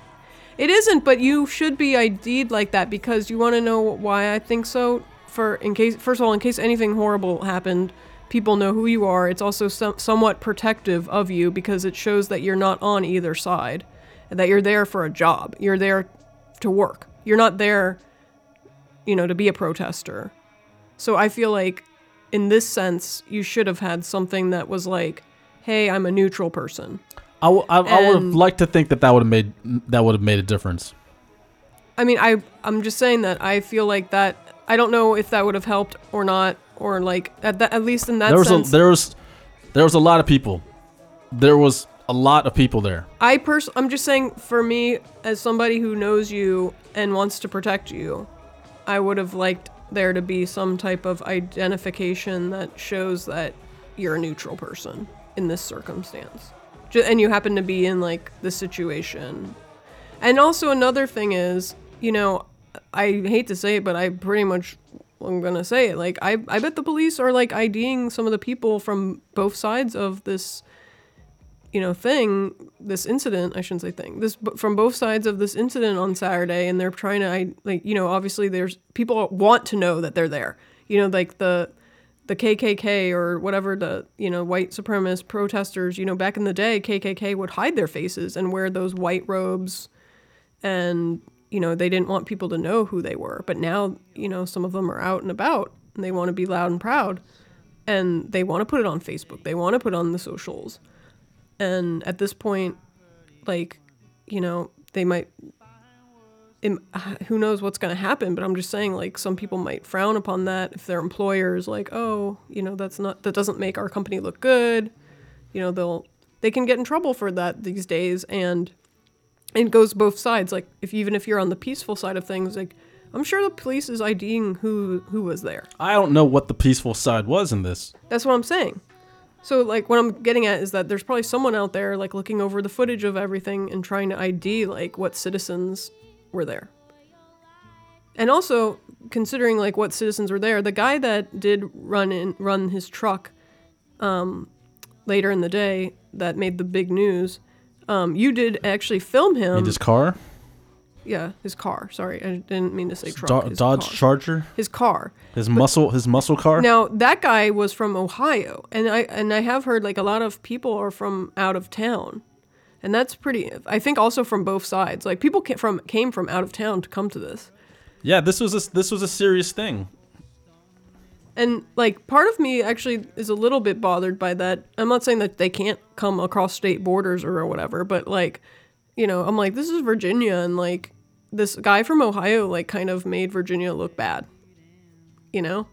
it isn't, but you should be ID'd like that because you want to know why I think so. For in case, first of all, in case anything horrible happened, people know who you are. It's also some, somewhat protective of you because it shows that you're not on either side, and that you're there for a job. You're there to work. You're not there, you know, to be a protester. So I feel like, in this sense, you should have had something that was like, "Hey, I'm a neutral person." I, w- I, I would have liked to think that that would have made that would have made a difference. I mean, I I'm just saying that I feel like that. I don't know if that would have helped or not, or like at that at least in that There was sense. a there was there was a lot of people. There was a lot of people there. I pers- I'm just saying for me as somebody who knows you and wants to protect you, I would have liked there to be some type of identification that shows that you're a neutral person in this circumstance. And you happen to be in like this situation. And also another thing is, you know, I hate to say it, but I pretty much I'm gonna say it. Like I, I bet the police are like IDing some of the people from both sides of this you know thing this incident i shouldn't say thing this from both sides of this incident on saturday and they're trying to I, like you know obviously there's people want to know that they're there. You know like the the kkk or whatever the you know white supremacist protesters you know back in the day kkk would hide their faces and wear those white robes. And you know they didn't want people to know who they were but now you know some of them are out and about and they want to be loud and proud. And they want to put it on facebook. They want to put it on the socials and at this point like you know they might im- who knows what's going to happen but i'm just saying like some people might frown upon that if their employer is like oh you know that's not that doesn't make our company look good you know they'll they can get in trouble for that these days and it goes both sides like if even if you're on the peaceful side of things like i'm sure the police is iding who who was there I don't know what the peaceful side was in this. that's what I'm saying. So like what I'm getting at is that there's probably someone out there like looking over the footage of everything and trying to ID like what citizens were there. And also considering like what citizens were there, the guy that did run in run his truck um later in the day that made the big news, um you did actually film him. In his car, yeah, his car. Sorry, I didn't mean to say truck. Do- his Dodge car. Charger, His car. his muscle, his muscle car. Now that guy was from Ohio, and I and I have heard like a lot of people are from out of town, and that's pretty. I think also from both sides. Like people came from came from out of town to come to this, Yeah, this was a, this was a serious thing. and like part of me actually is a little bit bothered by that. I'm not saying that they can't come across state borders or whatever, but like, you know, I'm like this is Virginia, and like this guy from Ohio like kind of made Virginia look bad, you know.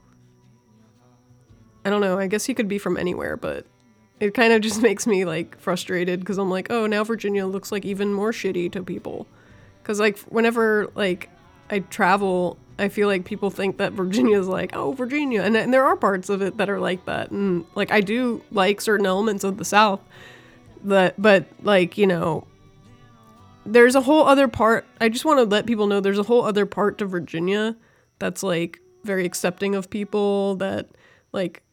I don't know. I guess he could be from anywhere, but it kind of just makes me like frustrated because I'm like, oh, now Virginia looks like even more shitty to people. Because like whenever like I travel, I feel like people think that Virginia's like, oh, Virginia, and, and there are parts of it that are like that, and like I do like certain elements of the South, that but like you know. There's a whole other part. I just want to let people know there's a whole other part to Virginia that's like very accepting of people that like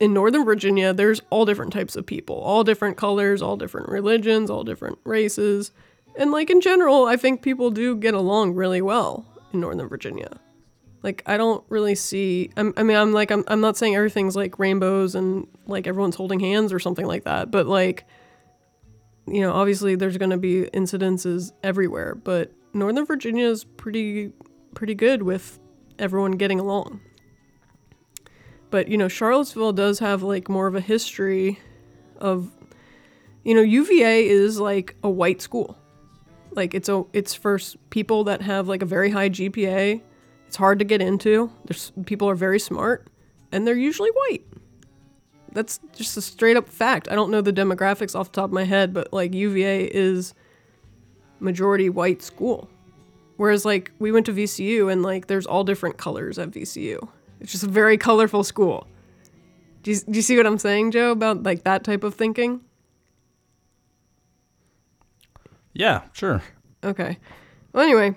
in Northern Virginia, there's all different types of people, all different colors, all different religions, all different races. And like in general, I think people do get along really well in Northern Virginia. Like I don't really see I'm, I mean I'm like I'm, I'm not saying everything's like rainbows and like everyone's holding hands or something like that, but like you know, obviously there's going to be incidences everywhere, but Northern Virginia is pretty pretty good with everyone getting along. But you know, Charlottesville does have like more of a history of you know, UVA is like a white school. Like it's a it's for people that have like a very high GPA. It's hard to get into. There's people are very smart and they're usually white. That's just a straight up fact. I don't know the demographics off the top of my head, but like UVA is majority white school. Whereas like we went to VCU and like there's all different colors at VCU. It's just a very colorful school. Do you, do you see what I'm saying, Joe, about like that type of thinking? Yeah, sure. Okay. Well, anyway,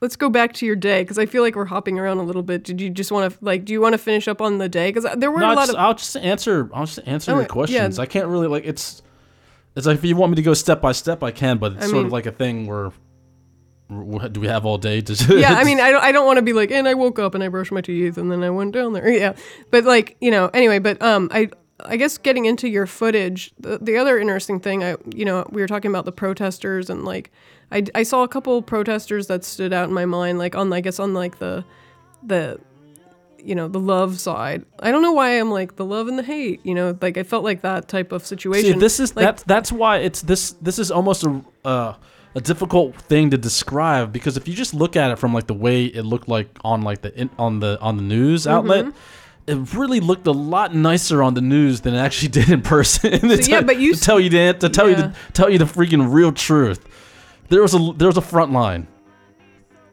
let's go back to your day because I feel like we're hopping around a little bit. Did you just want to like? Do you want to finish up on the day? Because there were No, a lot just, of. I'll just answer. I'll just answer Oh, your yeah. questions. I can't really like it's. It's like if you want me to go step by step, I can, but it's I sort mean- of like a thing where. Do we have all day to? yeah, I mean, I don't, I don't want to be like, and I woke up and I brushed my teeth and then I went down there. Yeah, but like, you know, anyway, but um, I, I guess getting into your footage, the, the other interesting thing, I, you know, we were talking about the protesters and like, I, I saw a couple protesters that stood out in my mind, like on, I guess on like the, the, you know, the love side. I don't know why I'm like the love and the hate. You know, like I felt like that type of situation. See, this is like, that's that's why it's this this is almost a uh, a difficult thing to describe because if you just look at it from like the way it looked like on like the in, on the on the news Mm-hmm. It really looked a lot nicer on the news than it actually did in person. to So, yeah, but you to tell you the to tell you Yeah. the tell you the freaking real truth. There was a there was a front line.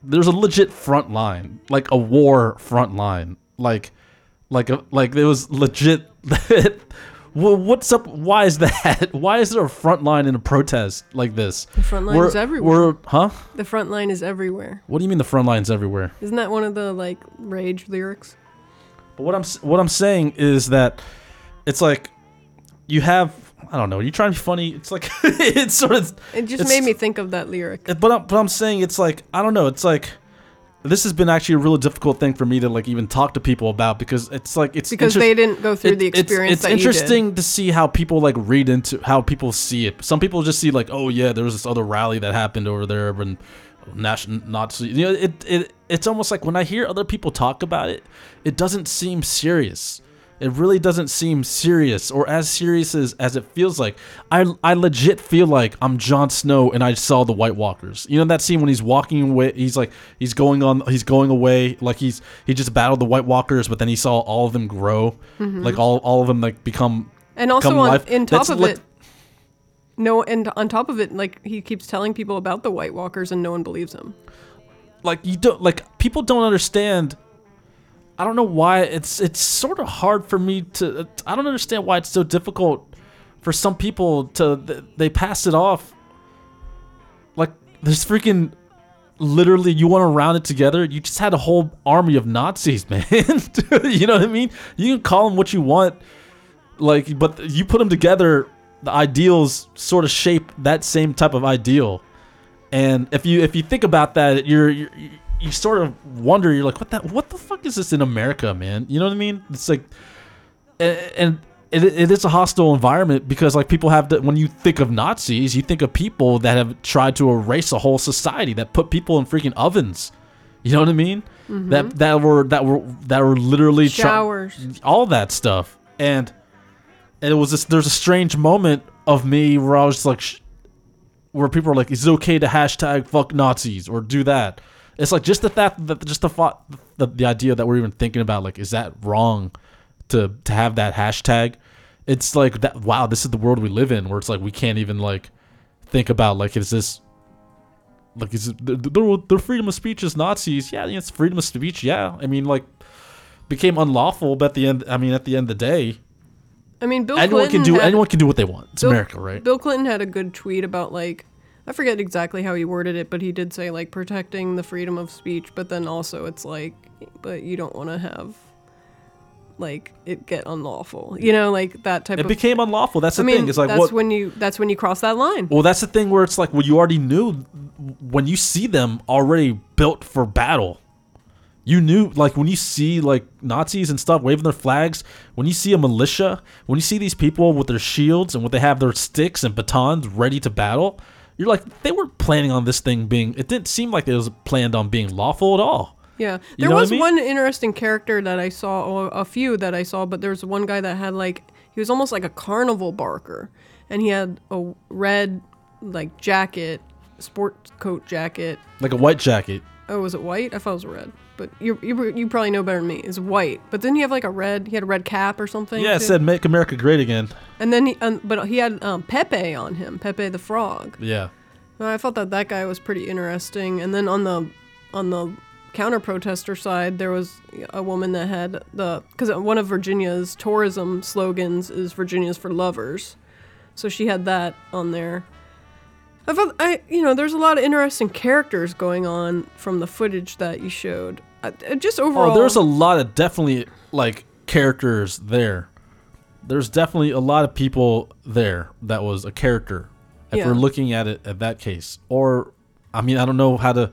There's a legit front line, like a war front line, like like a like it was legit. well, what's up? Why is that? Why is there a front line in a protest like this? The front line is everywhere. We're, huh? the front line is everywhere. What do you mean the front line's everywhere? Isn't that one of the like rage lyrics? But what I'm what I'm saying is that it's like you have I don't know. You trying to be funny? It's like it's sort of. It just made me think of that lyric. But I'm, but I'm saying it's like I don't know. It's like this has been actually a really difficult thing for me to like even talk to people about because it's like it's Because inter- they didn't go through it- the experience It's, did. interesting to see how people like read into how people see it. Some people just see like, oh yeah, there was this other rally that happened over there and national Nazi. You know, it it it's almost like when I hear other people talk about it, it doesn't seem serious. It really doesn't seem serious or as serious as, as it feels like. I I legit feel like I'm Jon Snow and I saw the White Walkers. You know that scene when he's walking away, he's like he's going on he's going away like he's he just battled the White Walkers, but then he saw all of them grow, mm-hmm. like all all of them like become And also on life. in top That's of like- it, no, and on top of it, like he keeps telling people about the White Walkers, and no one believes him. like you don't like people don't understand i don't know why it's it's sort of hard for me to i don't understand why it's so difficult for some people to they pass it off. Like there's freaking literally you want to round it together? You just had a whole army of nazis man you know what i mean? You can call them what you want like but you put them together the ideals sort of shape that same type of ideal and if you if you think about that, you're, you're you sort of wonder. You're like, what that what the fuck is this in America, man? You know what I mean? It's like, and it, it is a hostile environment because like people have to. When you think of Nazis, you think of people that have tried to erase a whole society that put people in freaking ovens. You know what I mean? That mm-hmm. that were that were that were literally try- Showers. all that stuff and and it was this there's a strange moment of me where i was like sh- where people are like is it okay to hashtag fuck nazis or do that? It's like just the fact that just the thought the, the idea that we're even thinking about like is that wrong to to have that hashtag? It's like that wow this is the world we live in where it's like we can't even like think about like is this like is it the, the, the freedom of speech is nazis. Yeah it's freedom of speech. Yeah. I mean like became unlawful but at the end i mean at the end of the day I mean, Bill anyone Clinton can do had, anyone can do what they want it's Bill- america right Bill Clinton had a good tweet about like I forget exactly how he worded it, but he did say like protecting the freedom of speech, but then also it's like, but you don't want to have like it get unlawful, you know, like that type it of. became unlawful that's the I mean, thing it's like that's what when you that's when you cross that line. well that's the thing where it's like well you already knew when you see them already built for battle you knew like when you see like nazis and stuff waving their flags when you see a militia when you see these people with their shields and when they have their sticks and batons ready to battle you're like they weren't planning on this thing being it didn't seem like it was planned on being lawful at all Yeah, You there know what I was mean? one interesting character that I saw, or a few that I saw, but there was one guy that had like he was almost like a carnival barker, and he had a red like jacket, sport coat jacket. like a white jacket Oh, was it white? I thought it was red, but you you you probably know better than me. It's white, but then he have like a red. He had a red cap or something. yeah it too. said make america great again And then he, um, but he had um, Pepe on him, Pepe the Frog. yeah And I thought that that guy was pretty interesting. And then on the on the counter protester side, there was a woman that had the because one of Virginia's tourism slogans is Virginia's for lovers, so she had that on there. I thought I you know there's a lot of interesting characters going on from the footage that you showed. I, I just oh, overall, Oh, there's a lot of definitely like characters there. There's definitely a lot of people there that was a character. If Yeah. we're looking at it at that case, or I mean, I don't know how to,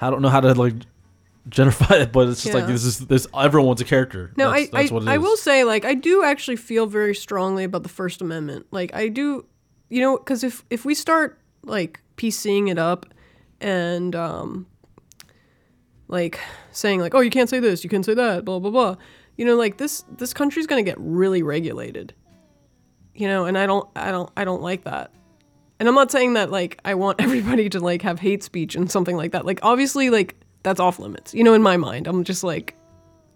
I don't know how to like generify it, but it's just like Yeah. this is this everyone's a character. No, that's, I that's I, I will say like I do actually feel very strongly about the First Amendment. Like I do, you know, because if if we start like piecing it up and um like saying like oh you can't say this you can't say that blah blah blah. You know like this this country's gonna get really regulated you know and i don't i don't i don't like that. And i'm not saying that like i want everybody to like have hate speech and something like that. Like obviously like that's off limits you know in my mind. I'm just like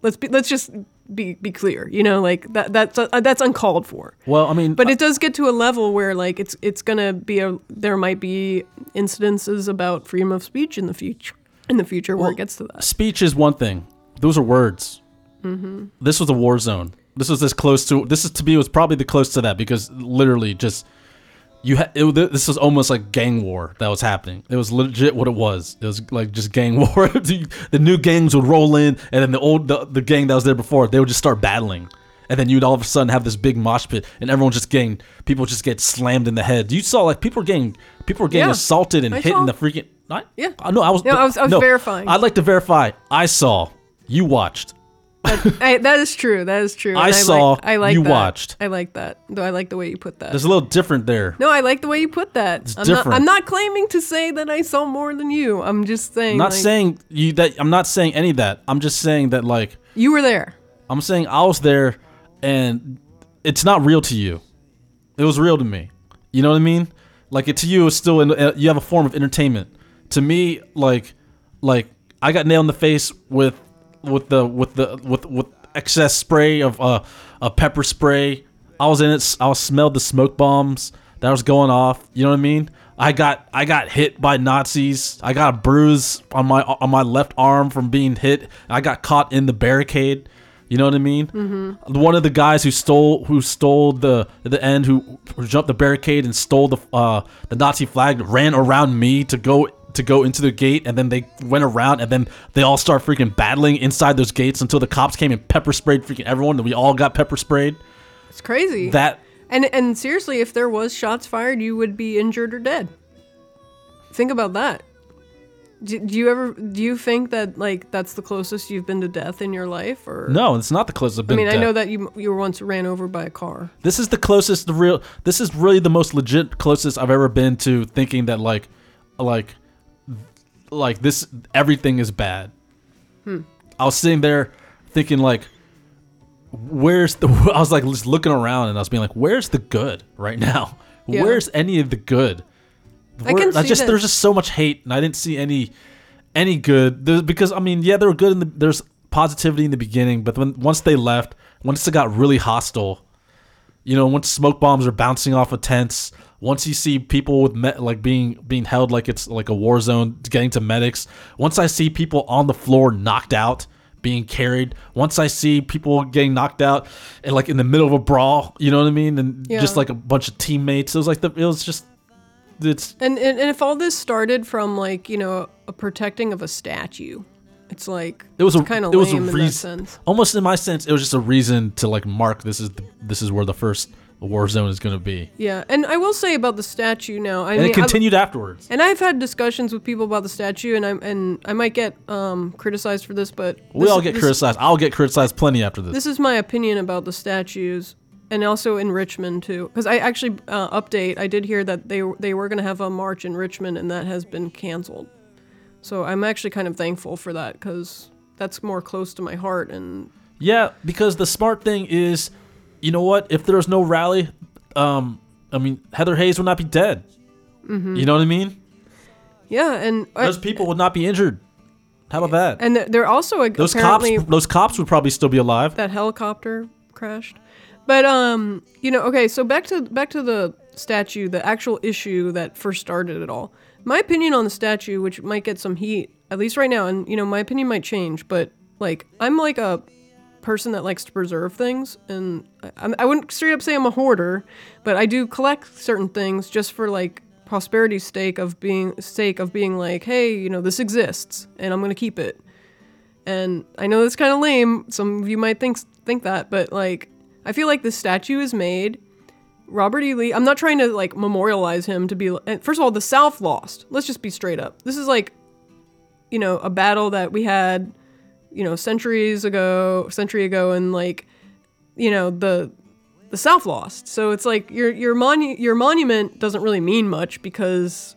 let's be let's just be be clear you know like that that's uh, that's uncalled for Well, I mean, but it does get to a level where like it's it's gonna be a there might be incidences about freedom of speech in the future in the future where it gets to that speech is one thing. Those are words. Mm-hmm. This was a war zone. This was this close to. This is to me was probably the close to that because literally just you had. It, this was almost like gang war that was happening. It was legit what it was. It was like just gang war. the, the new gangs would roll in, and then the old the, the gang that was there before they would just start battling. and then you'd all of a sudden have this big mosh pit, and everyone just getting people just get slammed in the head. You saw like people were getting people were getting Yeah. assaulted and I hit saw. in the freaking. I, Yeah. Uh, I know I was. No, I was- I was verifying. I'd like to verify. I saw. You watched. I, that is true. That is true. I and saw, Like, I like you that. watched. I like that. Though I like the way you put that. There's a little different there. no, I like the way you put that. I'm different. not. I'm not claiming to say that I saw more than you. I'm just saying. I'm not like, saying you that. I'm not saying any of that. I'm just saying that like you were there. I'm saying I was there, and it's not real to you. It was real to me. You know what I mean? Like it to you is still in, uh, you have a form of entertainment. To me, like like I got nailed in the face with with the with the with with excess spray of uh a pepper spray. I was in it. I smelled the smoke bombs that was going off. You know what I mean? I got I got hit by Nazis. I got a bruise on my on my left arm from being hit. I got caught in the barricade. You know what I mean? Mm-hmm. One of the guys who stole who stole the the end who jumped the barricade and stole the uh, the Nazi flag ran around me to go to go into the gate and then they went around and then they all start freaking battling inside those gates until the cops came and pepper sprayed freaking everyone and we all got pepper sprayed. It's crazy. That and and seriously, if there was shots fired, you would be injured or dead. Think about that. Do, do you ever do you think that like that's the closest you've been to death in your life or no, it's not the closest I've I mean, I know that you you were once ran over by a car. This is the closest the real this is really the most legit closest I've ever been to thinking that like like like this everything is bad. I was sitting there thinking like where's the I was like just looking around and I was being like where's the good right now? Yeah. Where's any of the good? I can see just that. there's just so much hate and I didn't see any any good There- because I mean yeah they were good in the there's positivity in the beginning but when once they left once it got really hostile you know once smoke bombs are bouncing off of tents once you see people with me- like being being held like it's like a war zone getting to medics once i see people on the floor knocked out being carried once i see people getting knocked out and like in the middle of a brawl you know what i mean? And just like a bunch of teammates. It was like the it was just it's And, and and if all this started from like you know a protecting of a statue, it's like it was kind of it was a lame in that sense. almost in my sense it was just a reason to like mark this is the, this is where the first war zone is going to be Yeah, and I will say about the statue now. I and mean, it continued afterwards and I've had discussions with people about the statue, and I'm and I might get um, criticized for this, but we this- all get this- criticized i'll get criticized plenty after this This is my opinion about the statues, and also in Richmond too. Because I actually uh, update. I did hear that they they were going to have a march in Richmond, and that has been canceled. So I'm actually kind of thankful for that because that's more close to my heart. And Yeah, because the smart thing is, you know what? If there was no rally, um, I mean, Heather Heyer would not be dead. Mm-hmm. You know what I mean? yeah, and I- Those people would not be injured. How about that? and they're- also those cops, those cops would probably still be alive. that helicopter crashed. But um, you know, okay, so back to back to the statue, the actual issue that first started it all. My opinion on the statue, which might get some heat, at least right now, and you know, my opinion might change, but like I'm like a person that likes to preserve things, and I, I'm- wouldn't straight up say I'm a hoarder, but I do collect certain things just for like prosperity's sake of being sake of being like, hey, you know, this exists, and I'm gonna keep it. And I know that's kind of lame. Some of you might think think that, but like I feel like this statue is made. Robert E. Lee. I'm not trying to like memorialize him to be. First of all, the South lost. Let's just be straight up. This is like, you know, a battle that we had, you know, centuries ago, century ago, and like, you know, the the South lost. So it's like your your monu- your monument doesn't really mean much because,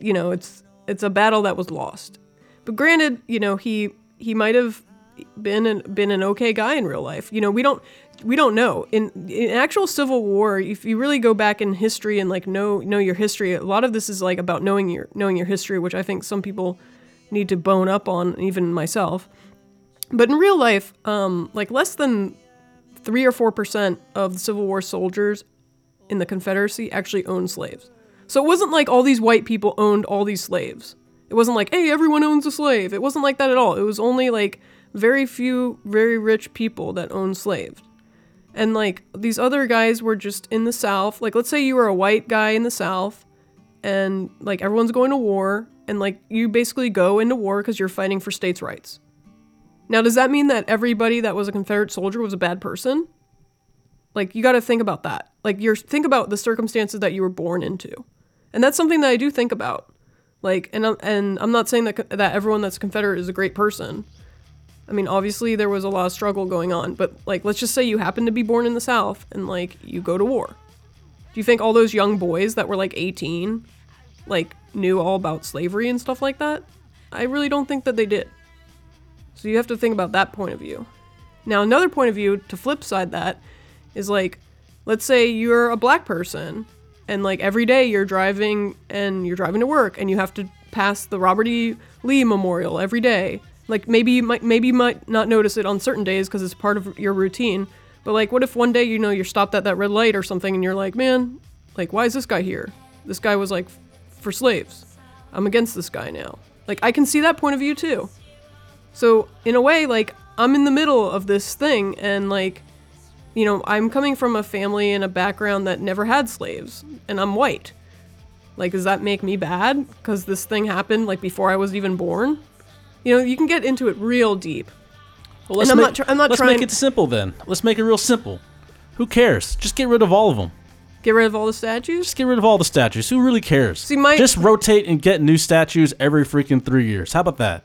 you know, it's it's a battle that was lost. But granted, you know, he he might have been an, been an okay guy in real life. You know, we don't we don't know. In in actual civil war, if you really go back in history and like know know your history, a lot of this is like about knowing your knowing your history, which I think some people need to bone up on, even myself. But in real life, um, like less than three or four percent of the Civil War soldiers in the Confederacy actually owned slaves. So it wasn't like all these white people owned all these slaves. It wasn't like, hey, everyone owns a slave. It wasn't like that at all. It was only like very few very rich people that owned slaves. And like these other guys were just in the South. Like, let's say you were a white guy in the South and like everyone's going to war and like you basically go into war because you're fighting for states' rights. Now, does that mean that everybody that was a Confederate soldier was a bad person? Like, you got to think about that. Like, you're think about the circumstances that you were born into, and that's something that I do think about. Like, and I'm, and I'm not saying that that everyone that's Confederate is a great person. I mean, obviously there was a lot of struggle going on, but like, let's just say you happen to be born in the South and like you go to war. Do you think all those young boys that were like 18, like knew all about slavery and stuff like that? I really don't think that they did. So you have to think about that point of view. Now, another point of view to flip side that is like, let's say you're a black person and like every day you're driving and you're driving to work and you have to pass the Robert E. Lee Memorial every day. Like maybe you might maybe you might not notice it on certain days because it's part of your routine. But like, what if one day you know you're stopped at that red light or something and you're like, man, like why is this guy here? This guy was like for slaves. I'm against this guy now. Like I can see that point of view too. So in a way, like I'm in the middle of this thing, and like, you know, I'm coming from a family and a background that never had slaves, and I'm white. Like, does that make me bad because this thing happened like before I was even born? You know, you can get into it real deep. Well, let's And I'm make, not tr- I'm not let's trying- make it simple then. Let's make it real simple. Who cares? Just get rid of all of them. Get rid of all the statues. Just get rid of all the statues. Who really cares? See, my- just rotate and get new statues every freaking three years. How about that?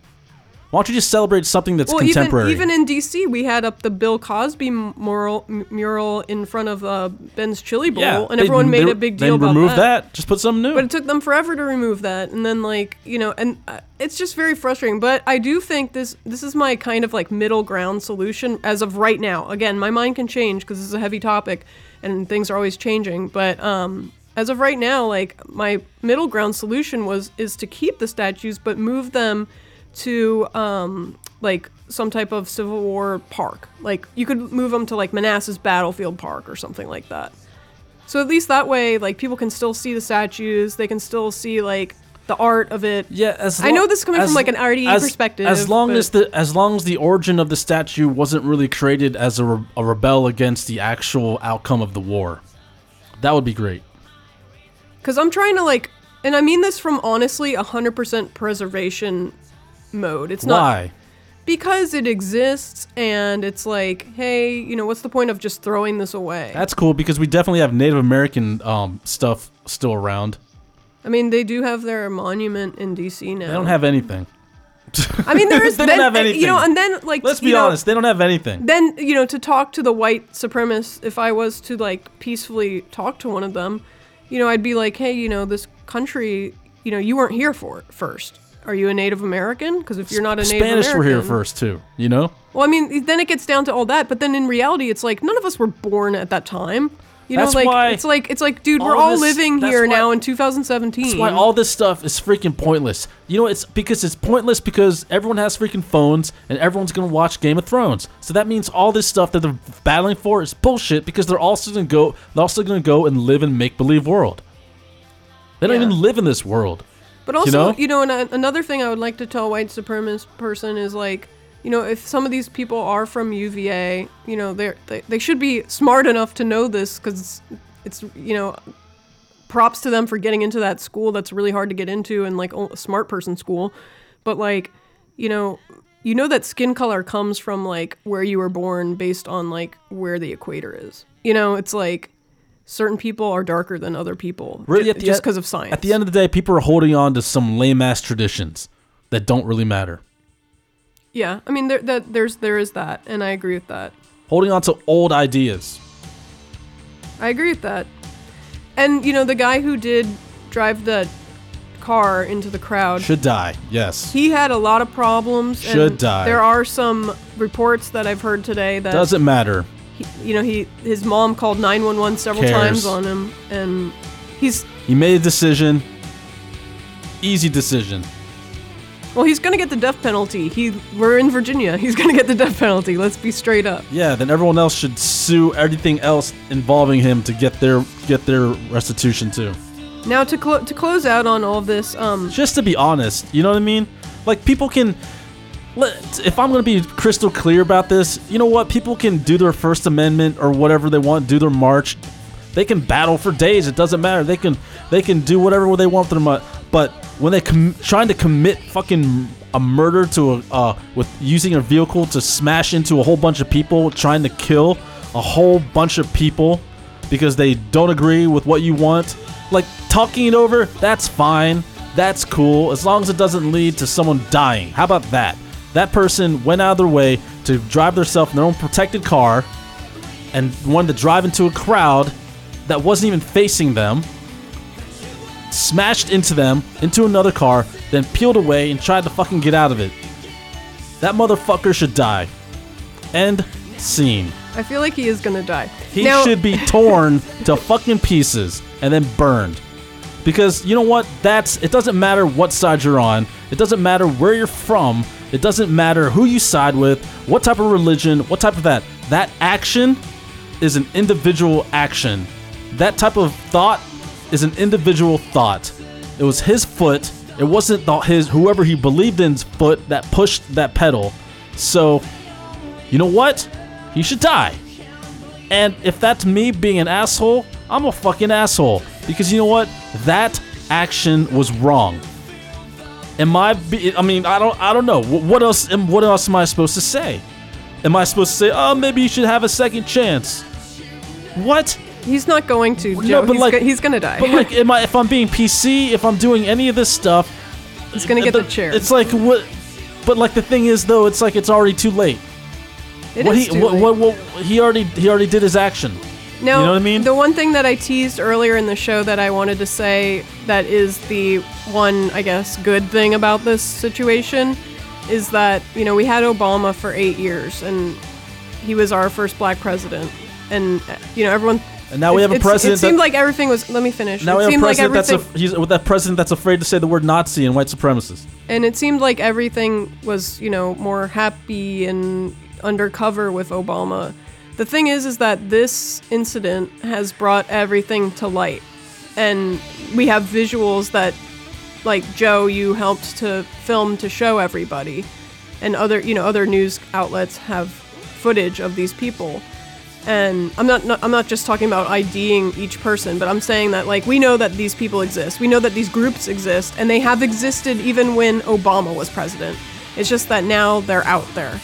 Why don't you just celebrate something that's Well, even contemporary? even in DC, we had up the Bill Cosby mural m- mural in front of uh, Ben's Chili Bowl, yeah, and they- everyone made they- a big deal about removed that. that. Just put something new. But it took them forever to remove that, and then like you know, and uh, it's just very frustrating. But I do think this this is my kind of like middle ground solution as of right now. Again, my mind can change because this is a heavy topic, and things are always changing. But um, as of right now, like my middle ground solution was is to keep the statues, but move them to um, like some type of Civil War park. Like you could move them to like Manassas Battlefield Park or something like that. So at least that way, like people can still see the statues. They can still see like the art of it. yeah, as I know this is coming from, like, an RDE as- perspective, As long but- as the as long as the origin of the statue wasn't really created as a, re- a rebel against the actual outcome of the war, that would be great. Because I'm trying to like, and I mean this from honestly 100% preservation mode. It's not Why? because it exists and it's like, hey, you know, what's the point of just throwing this away? That's cool because we definitely have Native American um, stuff still around. I mean, they do have their monument in DC now. They don't have anything. I mean, there is. they don't have uh, anything. You know, and then like, Let's you be know, honest, they don't have anything. then you know to talk to the white supremacists if i was to like peacefully talk to one of them you know i'd be like hey you know this country you know you weren't here for it first are you a native american because if you're not a native Spanish american were here first too. You know. well i mean then it gets down to all that but then in reality it's like none of us were born at that time you That's know like why it's like it's like dude we're all all this- living that's here why- now in 2017 That's why all this stuff is freaking pointless. You know, it's because it's pointless because everyone has freaking phones and everyone's gonna watch Game of Thrones. So that means all this stuff that they're battling for is bullshit because they're also gonna go. They're also gonna go and live in make believe world. They don't Yeah. even live in this world. But also, know? you know, and a- another thing I would like to tell a white supremacist person is like, you know, if some of these people are from UVA, you know, they're, they they should be smart enough to know this because it's, you know, props to them for getting into that school that's really hard to get into and like a smart person school. But like, you know, you know that skin color comes from like where you were born based on like where the equator is. You know, it's like certain people are darker than other people Really, ju- at the just because of science. At the end of the day, people are holding on to some lame ass traditions that don't really matter. Yeah, I mean there that there's there is that, and I agree with that. Holding on to old ideas. I agree with that. And you know the guy who did drive the car into the crowd, Should die. Yes. he had a lot of problems. Should and die. There are some reports that I've heard today that Doesn't matter. he, you know he his mom called 911 several Cares. times on him, and he's He made a decision. Easy decision. Well he's gonna get the death penalty. He we're in Virginia. He's gonna get the death penalty. Let's be straight up. Yeah, then everyone else should sue everything else involving him to get their get their restitution too. Now to clo- to close out on all of this, um, Just to be honest, you know what I mean? Like people can if I'm going to be crystal clear about this, you know what? People can do their first amendment or whatever they want, do their march. They can battle for days, it doesn't matter. They can they can do whatever they want with their but when they com- trying to commit fucking a murder to a uh, with using a vehicle to smash into a whole bunch of people, trying to kill a whole bunch of people because they don't agree with what you want. Like talking it over, that's fine. That's cool as long as it doesn't lead to someone dying. How about that? That person went out of their way to drive themselves in their own protected car and wanted to drive into a crowd that wasn't even facing them, smashed into them, into another car, then peeled away and tried to fucking get out of it. That motherfucker should die. End scene. I feel like he is gonna die. He Now- should be torn to fucking pieces and then burned. Because you know what? That's it doesn't matter what side you're on. It doesn't matter where you're from. It doesn't matter who you side with, what type of religion, what type of that. That action is an individual action. That type of thought is an individual thought. It was his foot. It wasn't the, his whoever he believed in's foot that pushed that pedal. So, you know what? He should die. And if that's me being an asshole, I'm a fucking asshole. Because you know what? That action was wrong. Am I? Be, I mean, I don't. I don't know. What else? am- What else am I supposed to say? Am I supposed to say, "Oh, maybe you should have a second chance"? What? He's not going to, Joe. No, but he's, like- go- he's gonna die. But like, am I? If I'm being PC, if I'm doing any of this stuff, he's gonna get the, chair. It's like what? But like the thing is, though, it's like it's already too late. It what is he? too What, late. what? What? He already. He already did his action. Now, You know what I mean? The one thing that I teased earlier in the show that I wanted to say that is the one, I guess, good thing about this situation is that, you know, we had Obama for eight years and he was our first black president. And, you know, everyone. And now we have a it's- president It seemed that- like everything was. Let me finish. Now it we have a seemed like president that's a, he's with that president that's afraid to say the word Nazi and white supremacist. and it seemed like everything was you know more happy and undercover with obama the thing is is that this incident has brought everything to light and we have visuals that like joe you helped to film to show everybody and other you know other news outlets have footage of these people and I'm not, not I'm not just talking about IDing each person, but I'm saying that like we know that these people exist. We know that these groups exist and they have existed even when Obama was president. It's just that now they're out there.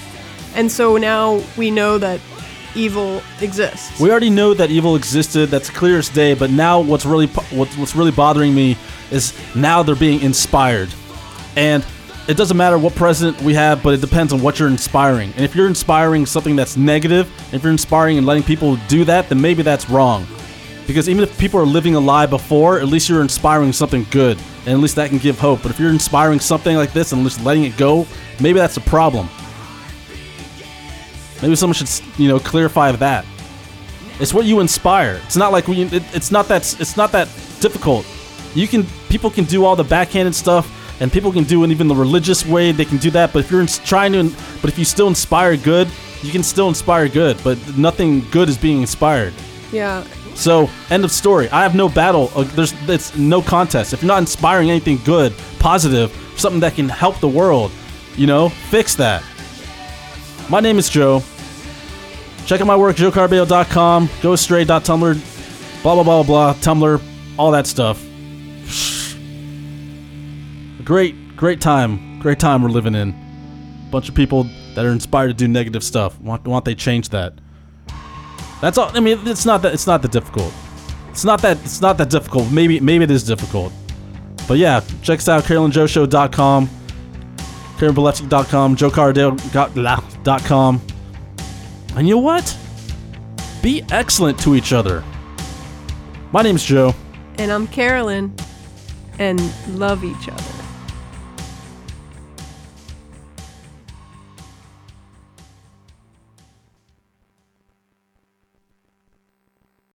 And so now we know that evil exists. We already know that evil existed. That's clear as day. But now, what's really what's, what's really bothering me is now they're being inspired, and it doesn't matter what president we have, but it depends on what you're inspiring. And if you're inspiring something that's negative, if you're inspiring and letting people do that, then maybe that's wrong. Because even if people are living a lie before, at least you're inspiring something good, and at least that can give hope. But if you're inspiring something like this and just letting it go, maybe that's a problem. Maybe someone should, you know, clarify that. It's what you inspire. It's not like we. It, it's not that. It's not that difficult. You can. People can do all the backhanded stuff, and people can do it even the religious way. They can do that. But if you're trying to, but if you still inspire good, you can still inspire good. But nothing good is being inspired. Yeah. So end of story. I have no battle. Uh, There's it's no contest. If you're not inspiring anything good, positive, something that can help the world, you know, fix that. My name is Joe. Check out my work, joecarabeo.com, gostray.tumblr, blah blah blah blah, Tumblr, all that stuff. Great, great time, great time we're living in. Bunch of people that are inspired to do negative stuff. Want want they change that? That's all. I mean, it's not that. It's not that difficult. It's not that. It's not that difficult. Maybe maybe it is difficult. But yeah, check us out. CarolynJoeShow.com, CarolynBelefski.com, JoeCarabeo.com. And you know what? Be excellent to each other. My name's Joe. And I'm Carolyn and love each other.